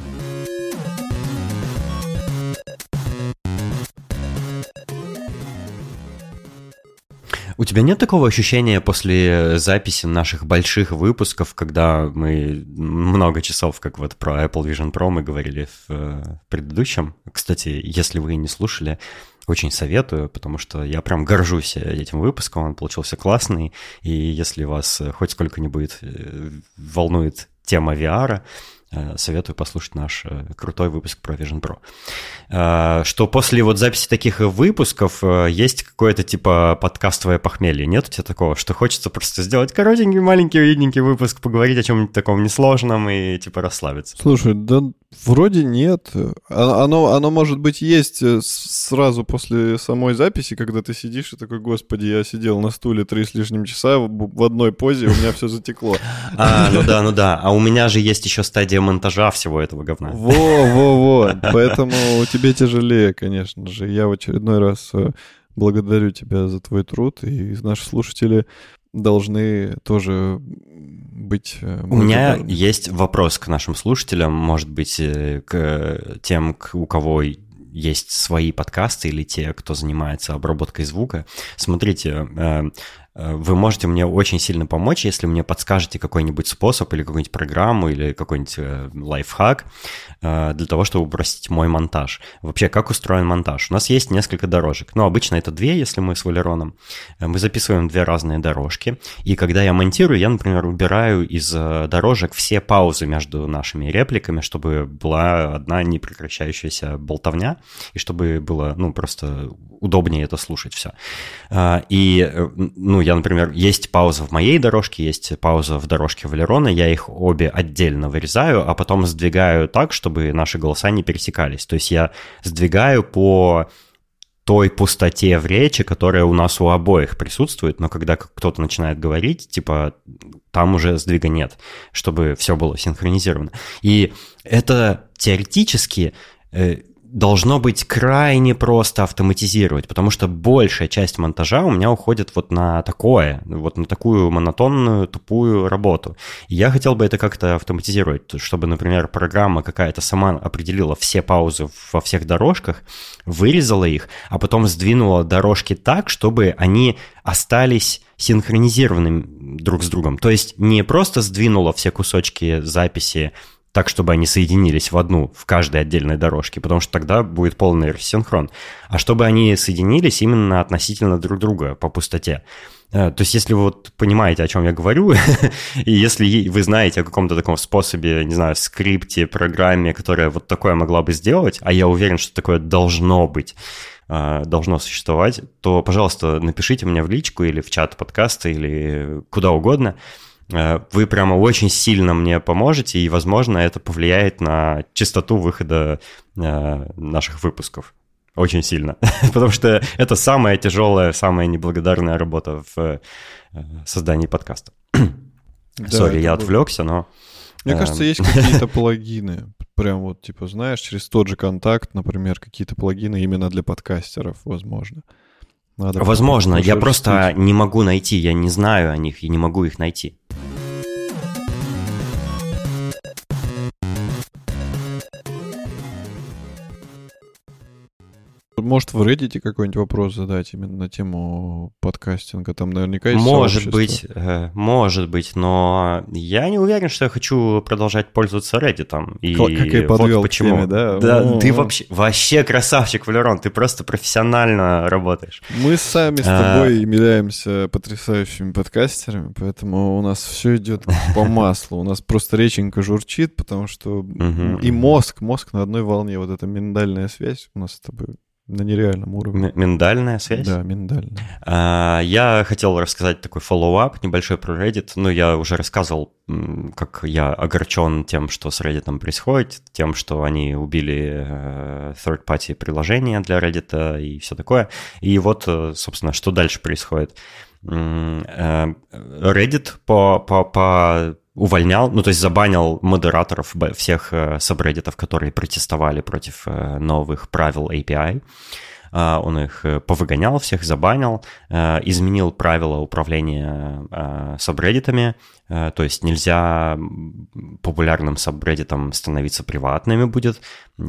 У тебя нет такого ощущения после записи наших больших выпусков, когда мы много часов, как вот про Apple Vision Pro мы говорили в, в предыдущем. Кстати, если вы не слушали, очень советую, потому что я прям горжусь этим выпуском, он получился классный, и если вас хоть сколько-нибудь э, волнует тема VR, Э, советую послушать наш э, крутой выпуск про Vision Pro. Э, что после вот записи таких выпусков есть какое-то типа подкастовое похмелье. Нет у тебя такого, что хочется просто сделать коротенький, маленький, уютненький выпуск, поговорить о чем-нибудь таком несложном и типа расслабиться? Слушай, да вроде нет. А, оно, оно может быть есть сразу после самой записи, когда ты сидишь и такой, господи, я сидел на стуле три с лишним часа в одной позе, у меня все затекло. А, ну да, ну да. А у меня же есть еще стадия монтажа всего этого говна. Во-во-во. Поэтому тебе тяжелее, конечно же. Я в очередной раз э, благодарю тебя за твой труд, и наши слушатели должны тоже быть... Э, у меня есть вопрос к нашим слушателям, может быть, э, к тем, у кого есть свои подкасты или те, кто занимается обработкой звука. Смотрите, Э, вы можете мне очень сильно помочь, если мне подскажете какой-нибудь способ или какую-нибудь программу или какой-нибудь э, лайфхак э, для того, чтобы упростить мой монтаж. Вообще, как устроен монтаж? У нас есть несколько дорожек. Ну, обычно это две, если мы с Валероном. Мы записываем две разные дорожки. И когда я монтирую, я, например, убираю из дорожек все паузы между нашими репликами, чтобы была одна непрекращающаяся болтовня, и чтобы было, ну, просто удобнее это слушать все. И, ну, я, например, есть пауза в моей дорожке, есть пауза в дорожке Валерона, я их обе отдельно вырезаю, а потом сдвигаю так, чтобы наши голоса не пересекались. То есть я сдвигаю по той пустоте в речи, которая у нас у обоих присутствует, но когда кто-то начинает говорить, типа, там уже сдвига нет, чтобы все было синхронизировано. И это теоретически э, должно быть крайне просто автоматизировать, потому что большая часть монтажа у меня уходит вот на такое, вот на такую монотонную, тупую работу. И я хотел бы это как-то автоматизировать, чтобы, например, программа какая-то сама определила все паузы во всех дорожках, вырезала их, а потом сдвинула дорожки так, чтобы они остались синхронизированными друг с другом. То есть не просто сдвинула все кусочки записи так, чтобы они соединились в одну, в каждой отдельной дорожке, потому что тогда будет полный рассинхрон. А чтобы они соединились именно относительно друг друга по пустоте. Э, то есть, если вы вот понимаете, о чем я говорю, и если вы знаете о каком-то таком способе, не знаю, скрипте, программе, которая вот такое могла бы сделать, а я уверен, что такое должно быть, э, должно существовать, то, пожалуйста, напишите мне в личку или в чат подкаста или куда угодно, вы прямо очень сильно мне поможете, и, возможно, это повлияет на частоту выхода э, наших выпусков. Очень сильно. Потому что это самая тяжелая, самая неблагодарная работа в э, создании подкаста. Сори, я отвлекся, но... Мне кажется, есть какие-то плагины. Прям вот, типа, знаешь, через тот же контакт, например, какие-то плагины именно для подкастеров, возможно. Надо Возможно, я просто не могу найти, я не знаю о них и не могу их найти. Может, в Reddit какой-нибудь вопрос задать именно на тему подкастинга? Там наверняка есть Может быть, э, может быть, но я не уверен, что я хочу продолжать пользоваться Reddit. И как я подвел вот почему. Теме, да? Да, О-о-о. ты вообще, вообще красавчик, Валерон, ты просто профессионально работаешь. Мы сами с а. тобой а... являемся потрясающими подкастерами, поэтому у нас все идет по маслу. У нас просто реченька журчит, потому что и мозг, мозг на одной волне, вот эта миндальная связь у нас с тобой на нереальном уровне. миндальная связь? Да, миндальная. А, я хотел рассказать такой follow-up небольшой про Reddit. Ну, я уже рассказывал, как я огорчен тем, что с Reddit происходит, тем, что они убили э, third-party приложения для Reddit и все такое. И вот, э, собственно, что дальше происходит. Э, Reddit по, по, по увольнял, ну то есть забанил модераторов всех э, сабреддитов, которые протестовали против э, новых правил API. А, он их э, повыгонял, всех забанил, изменил правила управления сабреддитами, Э, то есть нельзя популярным сабреддитам становиться приватными будет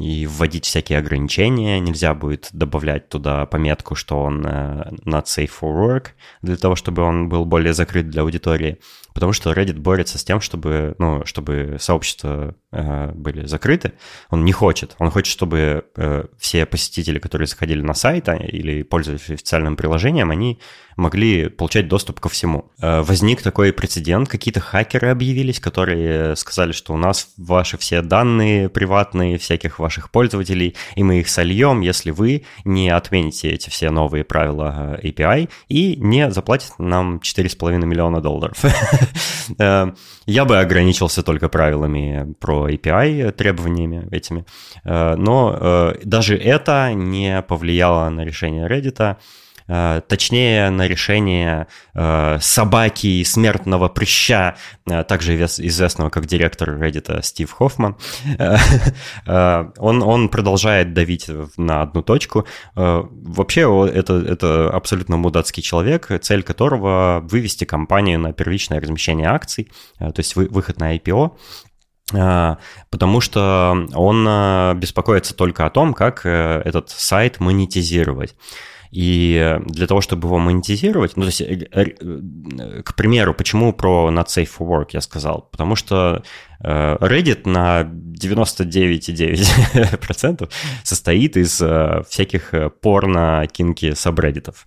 и вводить всякие ограничения. Нельзя будет добавлять туда пометку, что он э, not safe for work, для того, чтобы он был более закрыт для аудитории. Потому что Reddit борется с тем, чтобы, ну, чтобы сообщества э, были закрыты. Он не хочет. Он хочет, чтобы э, все посетители, которые заходили на сайт а, или пользовались официальным приложением, они могли получать доступ ко всему. Э, возник такой прецедент. Какие-то хакеры объявились, которые сказали, что у нас ваши все данные приватные всяких ваших пользователей, и мы их сольем, если вы не отмените эти все новые правила э, API и не заплатите нам 4,5 миллиона долларов. Э, я бы ограничился только правилами про API, требованиями этими. Э, но даже это не повлияло на решение Reddit. Э, точнее на решение э, собаки смертного прыща, э, также известного как директор Reddit Стив Хоффман. Он, он продолжает давить на одну точку. Вообще это, это абсолютно мудацкий человек, цель которого вывести компанию на первичное размещение акций, то есть выход на IPO потому что он беспокоится только о том, как этот сайт монетизировать. И для того, чтобы его монетизировать, ну, то есть, э, э, к примеру, почему про Not Safe for Work я сказал? Потому что э, Reddit на 99,9% состоит из всяких порно-кинки сабреддитов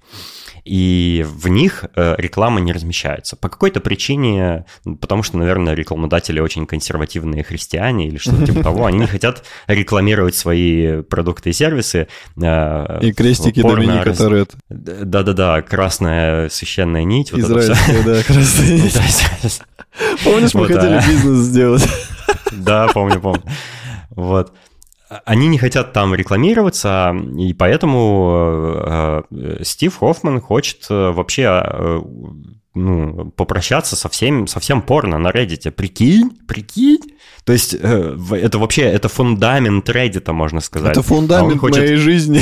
и в них э, реклама не размещается. По какой-то причине, потому что, наверное, рекламодатели очень консервативные христиане или что-то типа того, они не хотят рекламировать свои продукты и сервисы. Э, и крестики Доминика Торетто. Да-да-да, красная священная нить. Израильская, да, красная нить. Помнишь, мы хотели бизнес сделать? Да, помню, помню. Вот они не хотят там рекламироваться, и поэтому э, э, Стив Хоффман хочет э, вообще ну, попрощаться со всем, со всем порно на Reddit. Прикинь, прикинь. То есть это вообще, это фундамент Reddit, можно сказать. Это фундамент а хочет... моей жизни.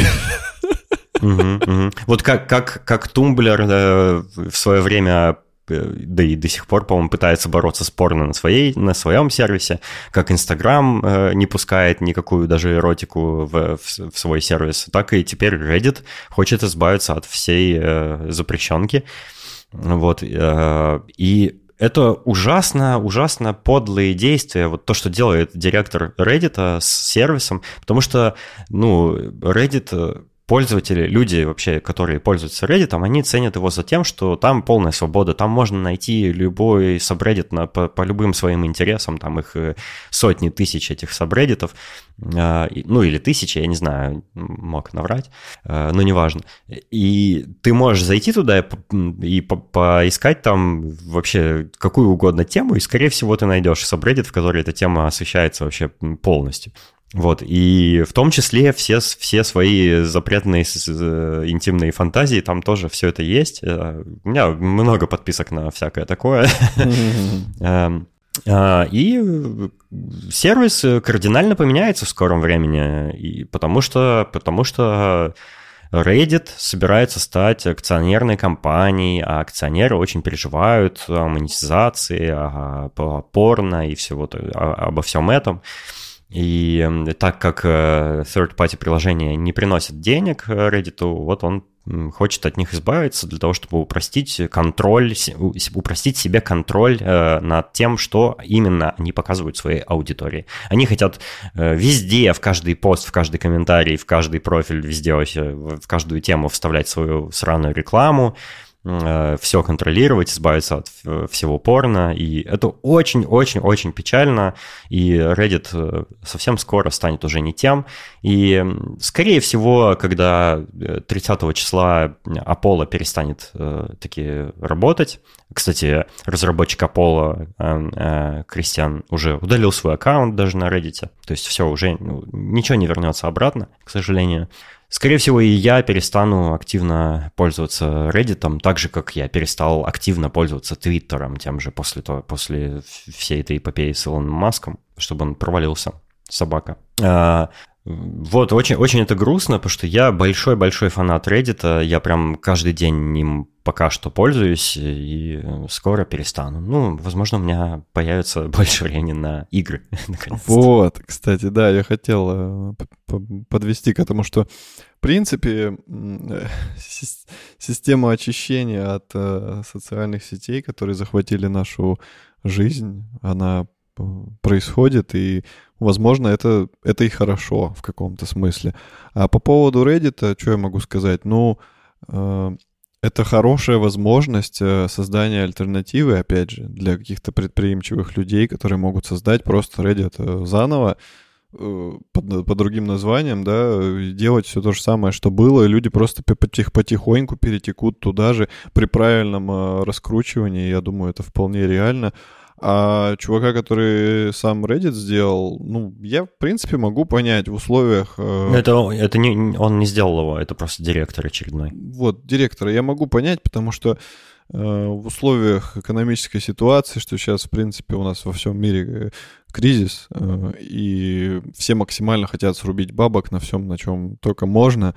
Угу, угу. Вот как, как, как Тумблер в свое время да и до сих пор, по-моему, пытается бороться спорно на, своей, на своем сервисе, как Инстаграм э, не пускает никакую даже эротику в, в, в свой сервис, так и теперь Reddit хочет избавиться от всей э, запрещенки. Вот, э, и это ужасно, ужасно подлые действия, вот то, что делает директор Reddit с сервисом, потому что, ну, Reddit пользователи, люди вообще, которые пользуются Reddit, они ценят его за тем, что там полная свобода, там можно найти любой сабреддит на, по, по любым своим интересам, там их э, сотни тысяч этих сабреддитов, а, ну или тысячи, я не знаю, мог наврать, а, но неважно. И ты можешь зайти туда и, и по поискать там вообще какую угодно тему, и скорее всего ты найдешь сабреддит, в который эта тема освещается вообще полностью. Вот, и в том числе все, все свои запретные э, интимные фантазии, там тоже все это есть. Э, у меня много подписок на всякое такое. Эм, а, и сервис кардинально поменяется в скором времени, и потому что, потому что Reddit собирается стать акционерной компанией, а акционеры очень переживают о монетизации, о, о порно и всего, обо всем этом. И так как э, third-party приложения не приносят денег э, Reddit, вот он хочет от них избавиться для того, чтобы упростить контроль, упростить себе контроль э, над тем, что именно они показывают своей аудитории. Они хотят везде, в каждый пост, в каждый комментарий, в каждый профиль, везде, в каждую тему вставлять свою сраную рекламу, все контролировать, избавиться от всего порно, и это очень-очень-очень печально, и Reddit э, совсем скоро станет уже не тем, и скорее всего, когда 30 э, числа Apollo перестанет таки работать, кстати, разработчик Apollo Кристиан уже удалил свой аккаунт даже на Reddit, то есть все, уже ну, ничего не вернется обратно, к сожалению, Скорее всего, и я перестану активно пользоваться Reddit, так же, как я перестал активно пользоваться Твиттером, тем же после, того, после всей этой эпопеи с Илоном Маском, чтобы он провалился, собака. Вот, очень, очень это грустно, потому что я большой-большой фанат Reddit, я прям каждый день им пока что пользуюсь и скоро перестану. Ну, возможно, у меня появится больше времени на игры. Вот, кстати, да, я хотел э, подвести к этому, что в принципе система очищения от э, социальных сетей, которые захватили нашу жизнь, она э, происходит, и Возможно, это, это и хорошо в каком-то смысле. А по поводу Reddit, что я могу сказать? Ну, э, это хорошая возможность э, создания альтернативы, опять же, для каких-то предприимчивых людей, которые могут создать просто Reddit э, заново под, под другим названием, да, делать все то же самое, что было, и люди просто потих, потихоньку перетекут туда же при правильном раскручивании. Я думаю, это вполне реально. А чувака, который сам Reddit сделал, ну, я, в принципе, могу понять в условиях... Э... Это, это не, он не сделал его, это просто директор очередной. Вот, директора я могу понять, потому что э, в условиях экономической ситуации, что сейчас, в принципе, у нас во всем мире э, кризис, э, и все максимально хотят срубить бабок на всем, на чем только можно,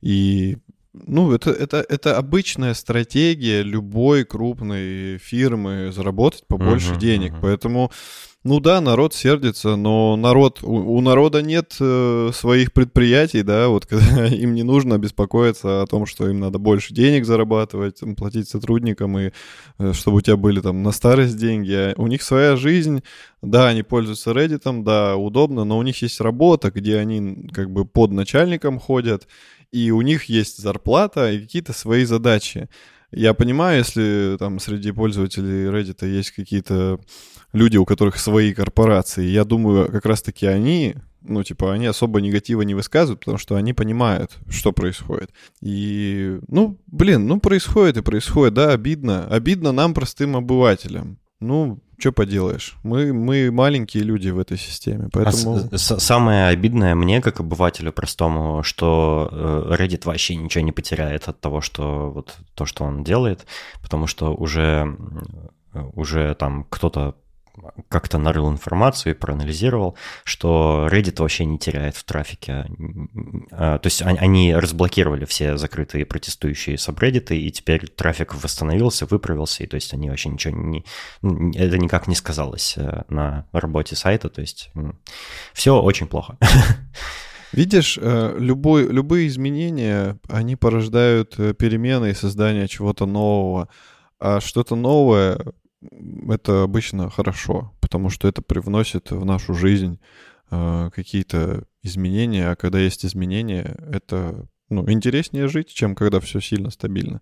и ну, это, это, это обычная стратегия любой крупной фирмы заработать побольше uh-huh, денег. Uh-huh. Поэтому, ну да, народ сердится, но народ, у, у народа нет э, своих предприятий, да, вот когда им не нужно беспокоиться о том, что им надо больше денег зарабатывать, платить сотрудникам, и э, чтобы у тебя были там на старость деньги. А у них своя жизнь, да, они пользуются Reddit, да, удобно, но у них есть работа, где они как бы под начальником ходят, и у них есть зарплата и какие-то свои задачи. Я понимаю, если там среди пользователей Reddit есть какие-то люди, у которых свои корпорации, я думаю, как раз-таки они, ну, типа, они особо негатива не высказывают, потому что они понимают, что происходит. И, ну, блин, ну, происходит и происходит, да, обидно. Обидно нам, простым обывателям. Ну, что поделаешь? Мы, мы маленькие люди в этой системе, а поэтому... А самое обидное мне, как обывателю простому, что э, Reddit вообще ничего не потеряет от того, что вот то, что он делает, потому что уже, уже там кто-то как-то нарыл информацию и проанализировал, что Reddit вообще не теряет в трафике. А, то есть они разблокировали все закрытые протестующие сабреддиты, и теперь трафик восстановился, выправился, и то есть они вообще ничего не... Это никак не сказалось э, на работе сайта, то есть все очень плохо. Видишь, э, любой, любые изменения, они порождают э, перемены и создание чего-то нового. А что-то новое это обычно хорошо, потому что это привносит в нашу жизнь э, какие-то изменения, а когда есть изменения, это ну, интереснее жить, чем когда все сильно стабильно.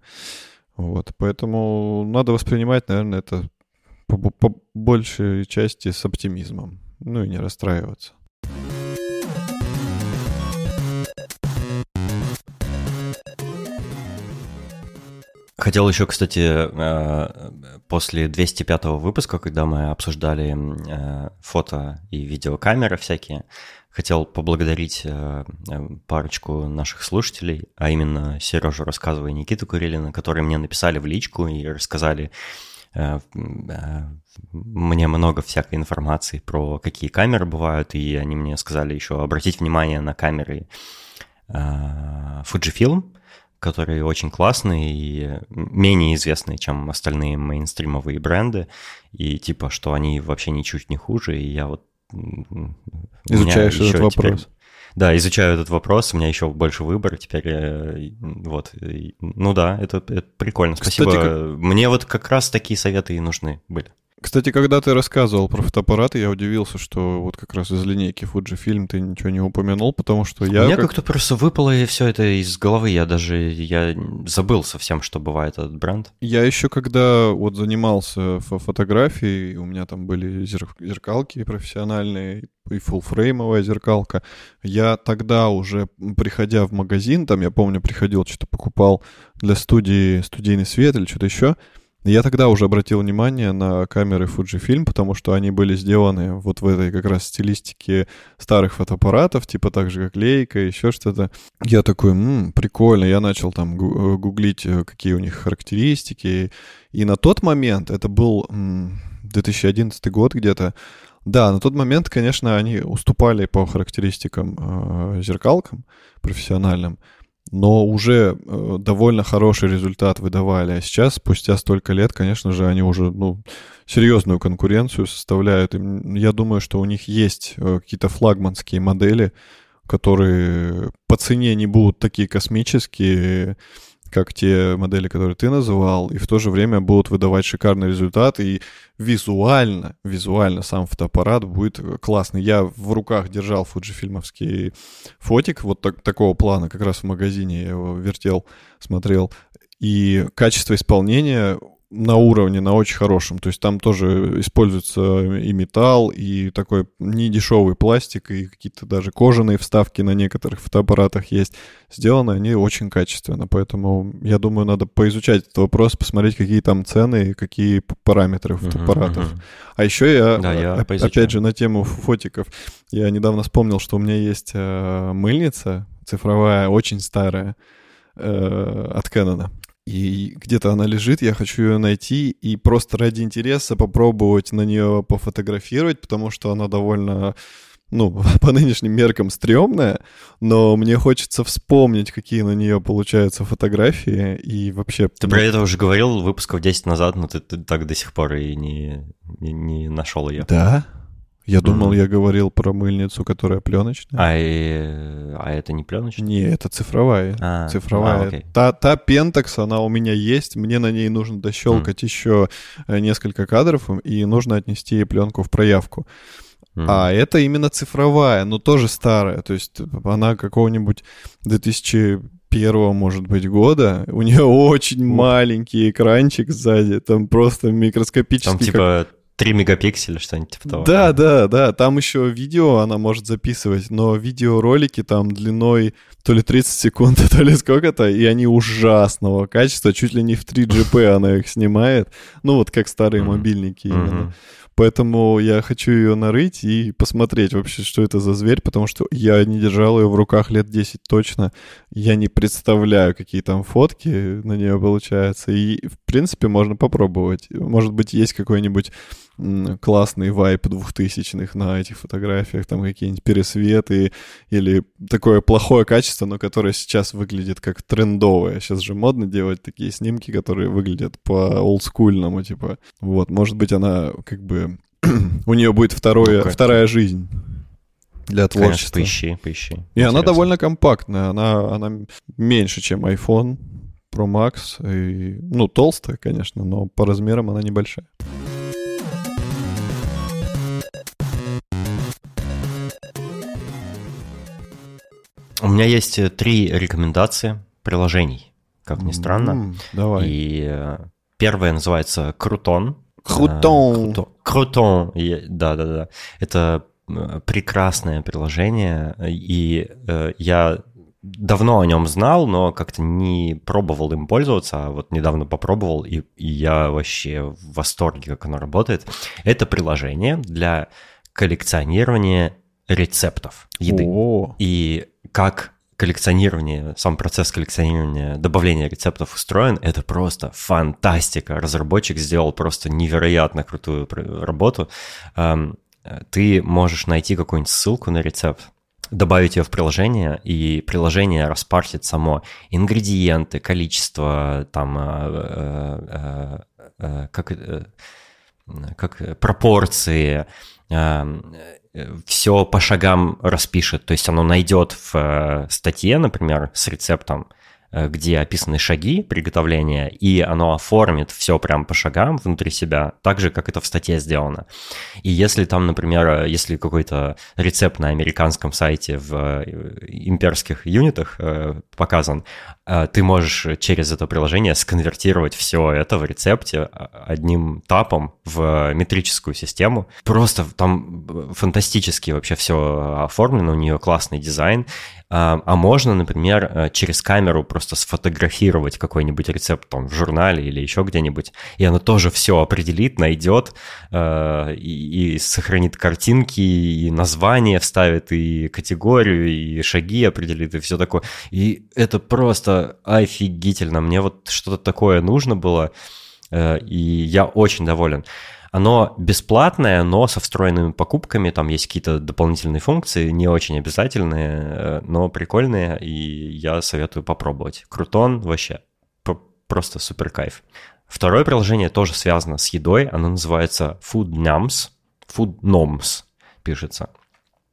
Вот, поэтому надо воспринимать, наверное, это по, по большей части с оптимизмом, ну и не расстраиваться. Хотел еще, кстати, э, после 205 выпуска, когда мы обсуждали э, фото и видеокамеры всякие, хотел поблагодарить э, парочку наших слушателей, а именно Сережу Рассказывая и Никиту Курилина, которые мне написали в личку и рассказали мне много всякой информации про какие камеры бывают, и они мне сказали еще обратить внимание на камеры Fujifilm, которые очень классные и менее известные, чем остальные мейнстримовые бренды, и типа, что они вообще ничуть не хуже, и я вот... Изучаешь этот вопрос. Теперь, да, изучаю этот вопрос, у меня еще больше выбор теперь, э, вот, ну да, это, это прикольно, спасибо. Кстати, как... Мне вот как раз такие советы и нужны были. Кстати, когда ты рассказывал про фотоаппараты, я удивился, что вот как раз из линейки Fujifilm ты ничего не упомянул, потому что я... У меня как... как-то просто выпало и все это из головы, я даже я забыл совсем, что бывает этот бренд. Я еще когда вот занимался фотографией, у меня там были зер... зеркалки профессиональные, и фуллфреймовая зеркалка. Я тогда уже, приходя в магазин, там, я помню, приходил, что-то покупал для студии студийный свет или что-то еще, я тогда уже обратил внимание на камеры Fujifilm, потому что они были сделаны вот в этой как раз стилистике старых фотоаппаратов, типа так же, как Лейка, еще что-то. Я такой, м-м, прикольно, я начал там э, гуглить, э, какие у них характеристики. И на тот момент, это был м- 2011 год где-то, Да, на тот момент, конечно, они уступали по характеристикам э, зеркалкам профессиональным, но уже э, довольно хороший результат выдавали. А сейчас, спустя столько лет, конечно же, они уже ну, серьезную конкуренцию составляют. И я думаю, что у них есть э, какие-то флагманские модели, которые по цене не будут такие космические, как те модели, которые ты называл, и в то же время будут выдавать шикарный результат, и визуально, визуально сам фотоаппарат будет классный. Я в руках держал фуджифильмовский фотик вот так, такого плана, как раз в магазине я его вертел, смотрел, и качество исполнения на уровне, на очень хорошем. То есть там тоже используется и металл, и такой недешевый пластик, и какие-то даже кожаные вставки на некоторых фотоаппаратах есть. Сделаны они очень качественно, поэтому я думаю, надо поизучать этот вопрос, посмотреть, какие там цены и какие параметры фотоаппаратов. Uh-huh, uh-huh. А еще я, да, я оп- опять же, на тему фотиков, я недавно вспомнил, что у меня есть э, мыльница цифровая, очень старая, э, от Canon и где-то она лежит, я хочу ее найти и просто ради интереса попробовать на нее пофотографировать, потому что она довольно, ну, по нынешним меркам стрёмная, но мне хочется вспомнить, какие на нее получаются фотографии и вообще... Ты про это уже говорил выпусков 10 назад, но ты, ты так до сих пор и не, не, не нашел ее. Да? Я думал, я говорил про мыльницу, которая пленочная. А, а это не пленочная? Не, это цифровая. А, цифровая. А, та, та Pentax, она у меня есть. Мне на ней нужно дощелкать mm. еще э, несколько кадров, и нужно отнести пленку в проявку. Mm. А это именно цифровая, но тоже старая. То есть она какого-нибудь 2000 первого, может быть, года. У нее очень mm. маленький экранчик сзади, там просто микроскопический. Там типа 3 мегапикселя, что-нибудь типа того. Да, да, да. Там еще видео она может записывать, но видеоролики там длиной то ли 30 секунд, то ли сколько-то, и они ужасного качества, чуть ли не в 3GP она их снимает. Ну вот как старые mm-hmm. мобильники именно. Mm-hmm. Поэтому я хочу ее нарыть и посмотреть вообще, что это за зверь, потому что я не держал ее в руках лет 10 точно. Я не представляю, какие там фотки на нее получаются. И, в принципе, можно попробовать. Может быть, есть какой-нибудь классный вайп двухтысячных на этих фотографиях, там какие-нибудь пересветы или такое плохое качество, но которое сейчас выглядит как трендовое. Сейчас же модно делать такие снимки, которые выглядят по олдскульному, типа. Вот, может быть, она как бы... у нее будет второе, ну, вторая жизнь для творчества. Конечно, поищи, поищи. И Интересно. она довольно компактная, она, она меньше, чем iPhone Pro Max. И, ну, толстая, конечно, но по размерам она небольшая. У меня есть э, три рекомендации приложений, как ни странно. Mm, давай. И э, первое называется Крутон. Крутон. Крутон. Да-да-да. Это прекрасное приложение, и э, я давно о нем знал, но как-то не пробовал им пользоваться, а вот недавно попробовал, и, и я вообще в восторге, как оно работает. Это приложение для коллекционирования рецептов еды. О. И как коллекционирование, сам процесс коллекционирования, добавления рецептов устроен, это просто фантастика. Разработчик сделал просто невероятно крутую работу. Эм, ты можешь найти какую-нибудь ссылку на рецепт, добавить ее в приложение, и приложение распарсит само ингредиенты, количество, там, э, э, как, как пропорции, эм, все по шагам распишет. То есть оно найдет в э, статье, например, с рецептом, где описаны шаги приготовления, и оно оформит все прям по шагам внутри себя, так же, как это в статье сделано. И если там, например, если какой-то рецепт на американском сайте в э, имперских юнитах показан, Э, ты можешь через это приложение сконвертировать все это в рецепте а, одним тапом в метрическую систему. Просто там э, фантастически вообще все оформлено, у нее классный дизайн. А, а можно, например, э, через камеру просто сфотографировать какой-нибудь рецепт там в журнале или еще где-нибудь, и оно тоже все определит, найдет и, и сохранит картинки, и название вставит, и категорию, и шаги определит, и все такое. И это просто офигительно. Мне вот что-то такое нужно было, э, и я очень доволен. Оно бесплатное, но со встроенными покупками. Там есть какие-то дополнительные функции, не очень обязательные, э, но прикольные, и я советую попробовать. Крутон вообще просто супер кайф. Второе приложение тоже связано с едой. Оно называется Food Noms. Food Noms пишется.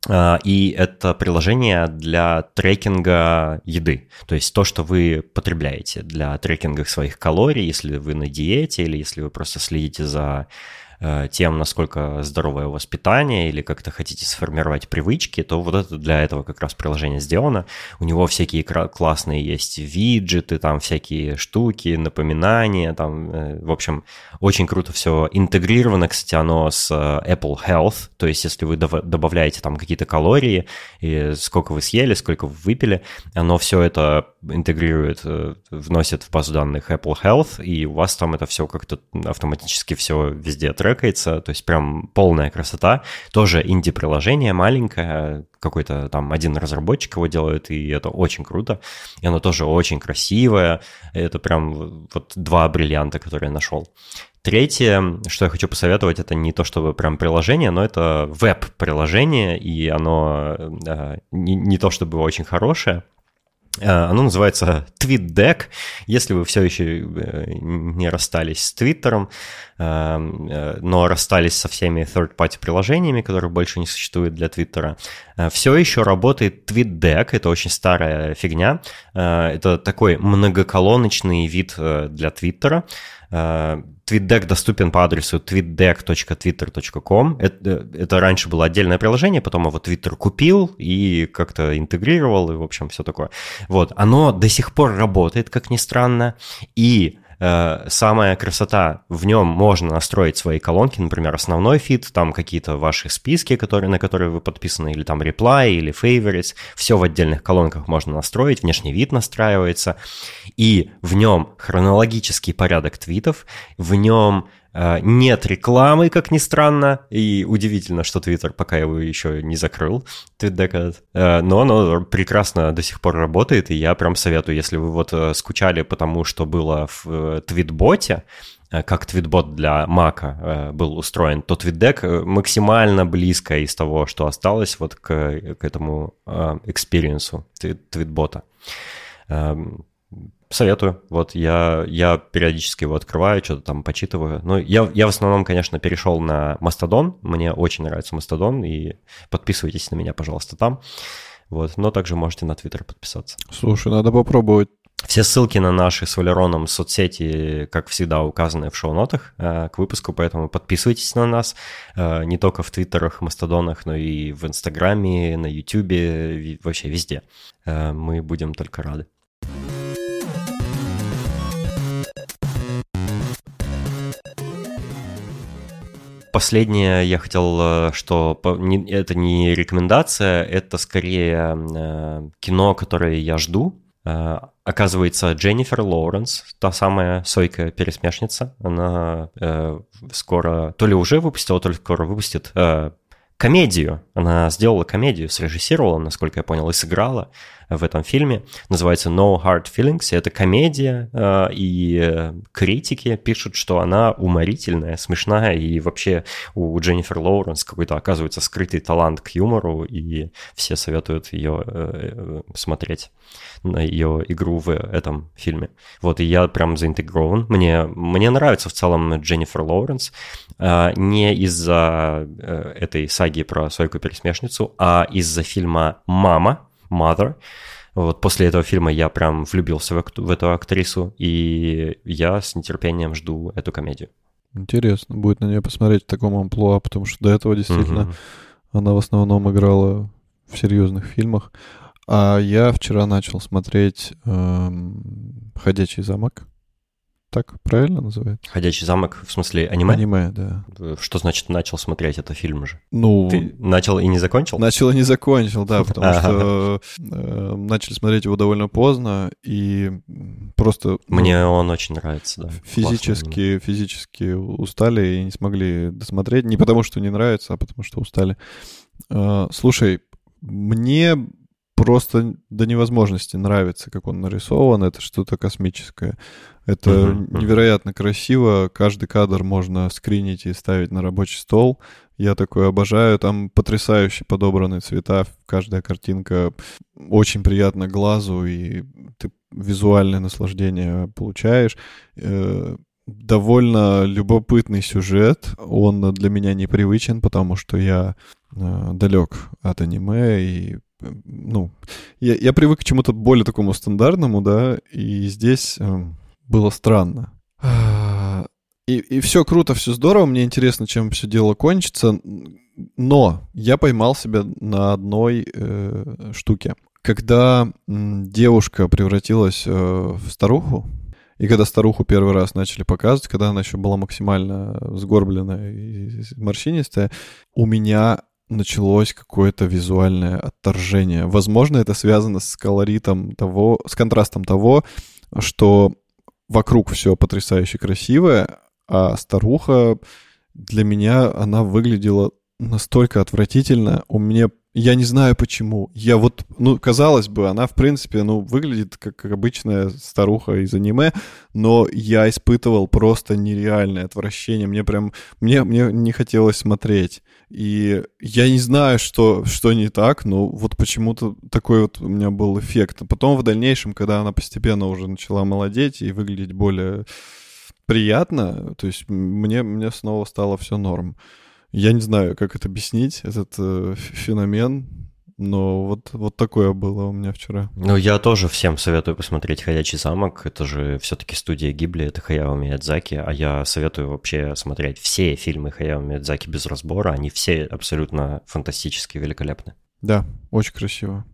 А, и это приложение для трекинга еды. То есть то, что вы потребляете для трекинга своих калорий, если вы на диете или если вы просто следите за тем, насколько здоровое у вас питание или как-то хотите сформировать привычки, то вот это для этого как раз приложение сделано. У него всякие классные есть виджеты, там всякие штуки, напоминания, там, э, в общем, очень круто все интегрировано, кстати, оно с э, Apple Health, то есть если вы добавляете там какие-то калории, и сколько вы съели, сколько вы выпили, оно все это интегрирует, вносит в базу данных Apple Health, и у вас там это все как-то автоматически все везде трек трекается, то есть прям полная красота. Тоже инди-приложение маленькое, какой-то там один разработчик его делает, и это очень круто. И оно тоже очень красивое. Это прям вот два бриллианта, которые я нашел. Третье, что я хочу посоветовать, это не то чтобы прям приложение, но это веб-приложение, и оно э, не, не то чтобы очень хорошее, Э, оно называется TweetDeck. Если вы все еще э, не расстались с Твиттером, э, но расстались со всеми third-party приложениями, которые больше не существуют для Твиттера, все еще работает TweetDeck. Это очень старая фигня. Это такой многоколоночный вид для Твиттера. TweetDeck доступен по адресу tweetdeck.twitter.com. Это, это раньше было отдельное приложение, потом его Twitter купил и как-то интегрировал, и, в общем, все такое. Вот, оно до сих пор работает, как ни странно, и Э, самая красота, в нем можно настроить свои колонки, например, основной фит, там какие-то ваши списки, которые, на которые вы подписаны, или там reply, или favorites, все в отдельных колонках можно настроить, внешний вид настраивается, и в нем хронологический порядок твитов, в нем нет рекламы, как ни странно, и удивительно, что Twitter пока его еще не закрыл, TweetDeck, э, но оно прекрасно до сих пор работает, и я прям советую, если вы вот э, скучали потому, что было в твитботе, как твитбот для Мака был устроен, то TweetDeck максимально близко из того, что осталось вот к, к этому экспириенсу Tweetbot'а. Советую. Вот я, я периодически его открываю, что-то там почитываю. Но я, я в основном, конечно, перешел на Mastodon. Мне очень нравится Mastodon, и подписывайтесь на меня, пожалуйста, там. Вот, но также можете на Twitter подписаться. Слушай, надо попробовать. Все ссылки на наши с Валероном соцсети, как всегда, указаны в шоу-нотах э, к выпуску, поэтому подписывайтесь на нас э, не только в Твиттерах, Мастодонах, но и в Инстаграме, на Ютубе, вообще везде. Э, мы будем только рады. Последнее я хотел, э, что это не рекомендация, это скорее э, кино, которое я жду. Э, оказывается, Дженнифер Лоуренс, та самая сойкая пересмешница, она скоро, то ли уже выпустила, то ли скоро выпустит комедию. Она сделала комедию, срежиссировала, насколько я понял, и сыграла в этом фильме. Называется No Hard Feelings. Это комедия, э, и критики пишут, что она уморительная, смешная, и вообще у Дженнифер Лоуренс какой-то оказывается скрытый талант к юмору, и все советуют ее э, смотреть на ее игру в этом фильме. Вот, и я прям заинтегрован. Мне, мне нравится в целом Дженнифер Лоуренс. Э, не из-за этой саги про Сойку-пересмешницу, а из-за фильма «Мама», Mother. Вот после этого фильма я прям влюбился в, в эту актрису, и я с нетерпением жду эту комедию. Интересно будет на нее посмотреть в таком амплуа, потому что до этого действительно uh-huh. она в основном играла в серьезных фильмах. А я вчера начал смотреть эм, «Ходячий замок» так правильно называется? «Ходячий замок» в смысле аниме? Аниме, да. Что значит начал смотреть это фильм же? Ну... Ты начал и не закончил? Начал и не закончил, да, потому что э, начали смотреть его довольно поздно, и просто... Ну, Мне он очень нравится, да. Физически, физически устали и не смогли досмотреть. Не потому, что не нравится, а потому, что устали. Э, слушай, мне просто до невозможности нравится, как он нарисован. Это что-то космическое. Это uh-huh. невероятно красиво. Каждый кадр можно скринить и ставить на рабочий стол. Я такое обожаю. Там потрясающе подобраны цвета. Каждая картинка очень приятна глазу, и ты визуальное наслаждение получаешь. Э, довольно любопытный сюжет. Он для меня непривычен, потому что я э, далек от аниме и ну, я, я привык к чему-то более такому стандартному, да, и здесь э, было странно. И, и все круто, все здорово, мне интересно, чем все дело кончится, но я поймал себя на одной э, штуке. Когда м, девушка превратилась э, в старуху, и когда старуху первый раз начали показывать, когда она еще была максимально сгорбленная и морщинистая, у меня началось какое-то визуальное отторжение. Возможно, это связано с колоритом того, с контрастом того, что вокруг все потрясающе красивое, а старуха для меня она выглядела настолько отвратительно. У меня я не знаю почему. Я вот, ну, казалось бы, она, в принципе, ну, выглядит как обычная старуха из аниме, но я испытывал просто нереальное отвращение. Мне прям, мне, мне не хотелось смотреть. И я не знаю, что, что не так, но вот почему-то такой вот у меня был эффект. А потом в дальнейшем, когда она постепенно уже начала молодеть и выглядеть более приятно, то есть мне, мне снова стало все норм. Я не знаю, как это объяснить, этот э, феномен, но вот, вот такое было у меня вчера. Ну, я тоже всем советую посмотреть «Ходячий замок». Это же все-таки студия Гибли, это Хаяо Миядзаки. А я советую вообще смотреть все фильмы Хаяо Миядзаки без разбора. Они все абсолютно фантастически великолепны. Да, очень красиво.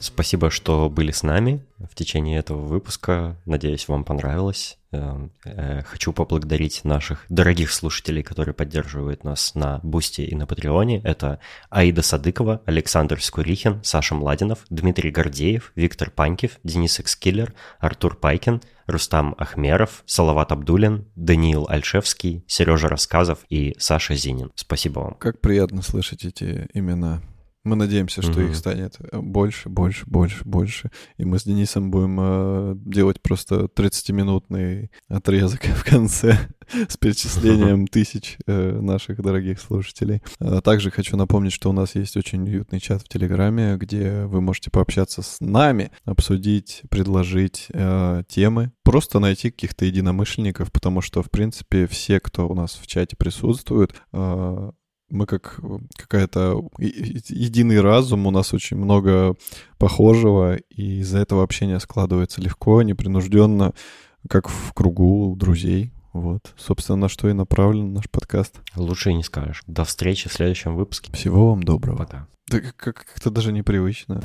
Спасибо, что были с нами в течение этого выпуска. Надеюсь, вам понравилось. Эм, э, хочу поблагодарить наших дорогих слушателей, которые поддерживают нас на Boosty и на Patreon'е. Это Аида Садыкова, Александр Скурихин, Саша Младинов, Дмитрий Гордеев, Виктор Панькев, Денис Экскиллер, Артур Пайкин, Рустам Ахмеров, Салават Абдулин, Даниил Альшевский, Сережа Рассказов и Саша Зинин. Спасибо вам. Как приятно слышать эти имена. Мы надеемся, что mm-hmm. их станет э, больше, больше, больше, больше. И мы с Денисом будем э, делать просто 30-минутный отрезок в конце с перечислением тысяч э, наших дорогих слушателей. А также хочу напомнить, что у нас есть очень уютный чат в Телеграме, где вы можете пообщаться с нами, обсудить, предложить э, темы, просто найти каких-то единомышленников, потому что, в принципе, все, кто у нас в чате присутствует, э, мы как какая-то единый разум, у нас очень много похожего, и из-за этого общение складывается легко, непринужденно, как в кругу друзей. Вот, собственно, на что и направлен наш подкаст. Лучше и не скажешь. До встречи в следующем выпуске. Всего вам доброго. Пока. Да как-то даже непривычно.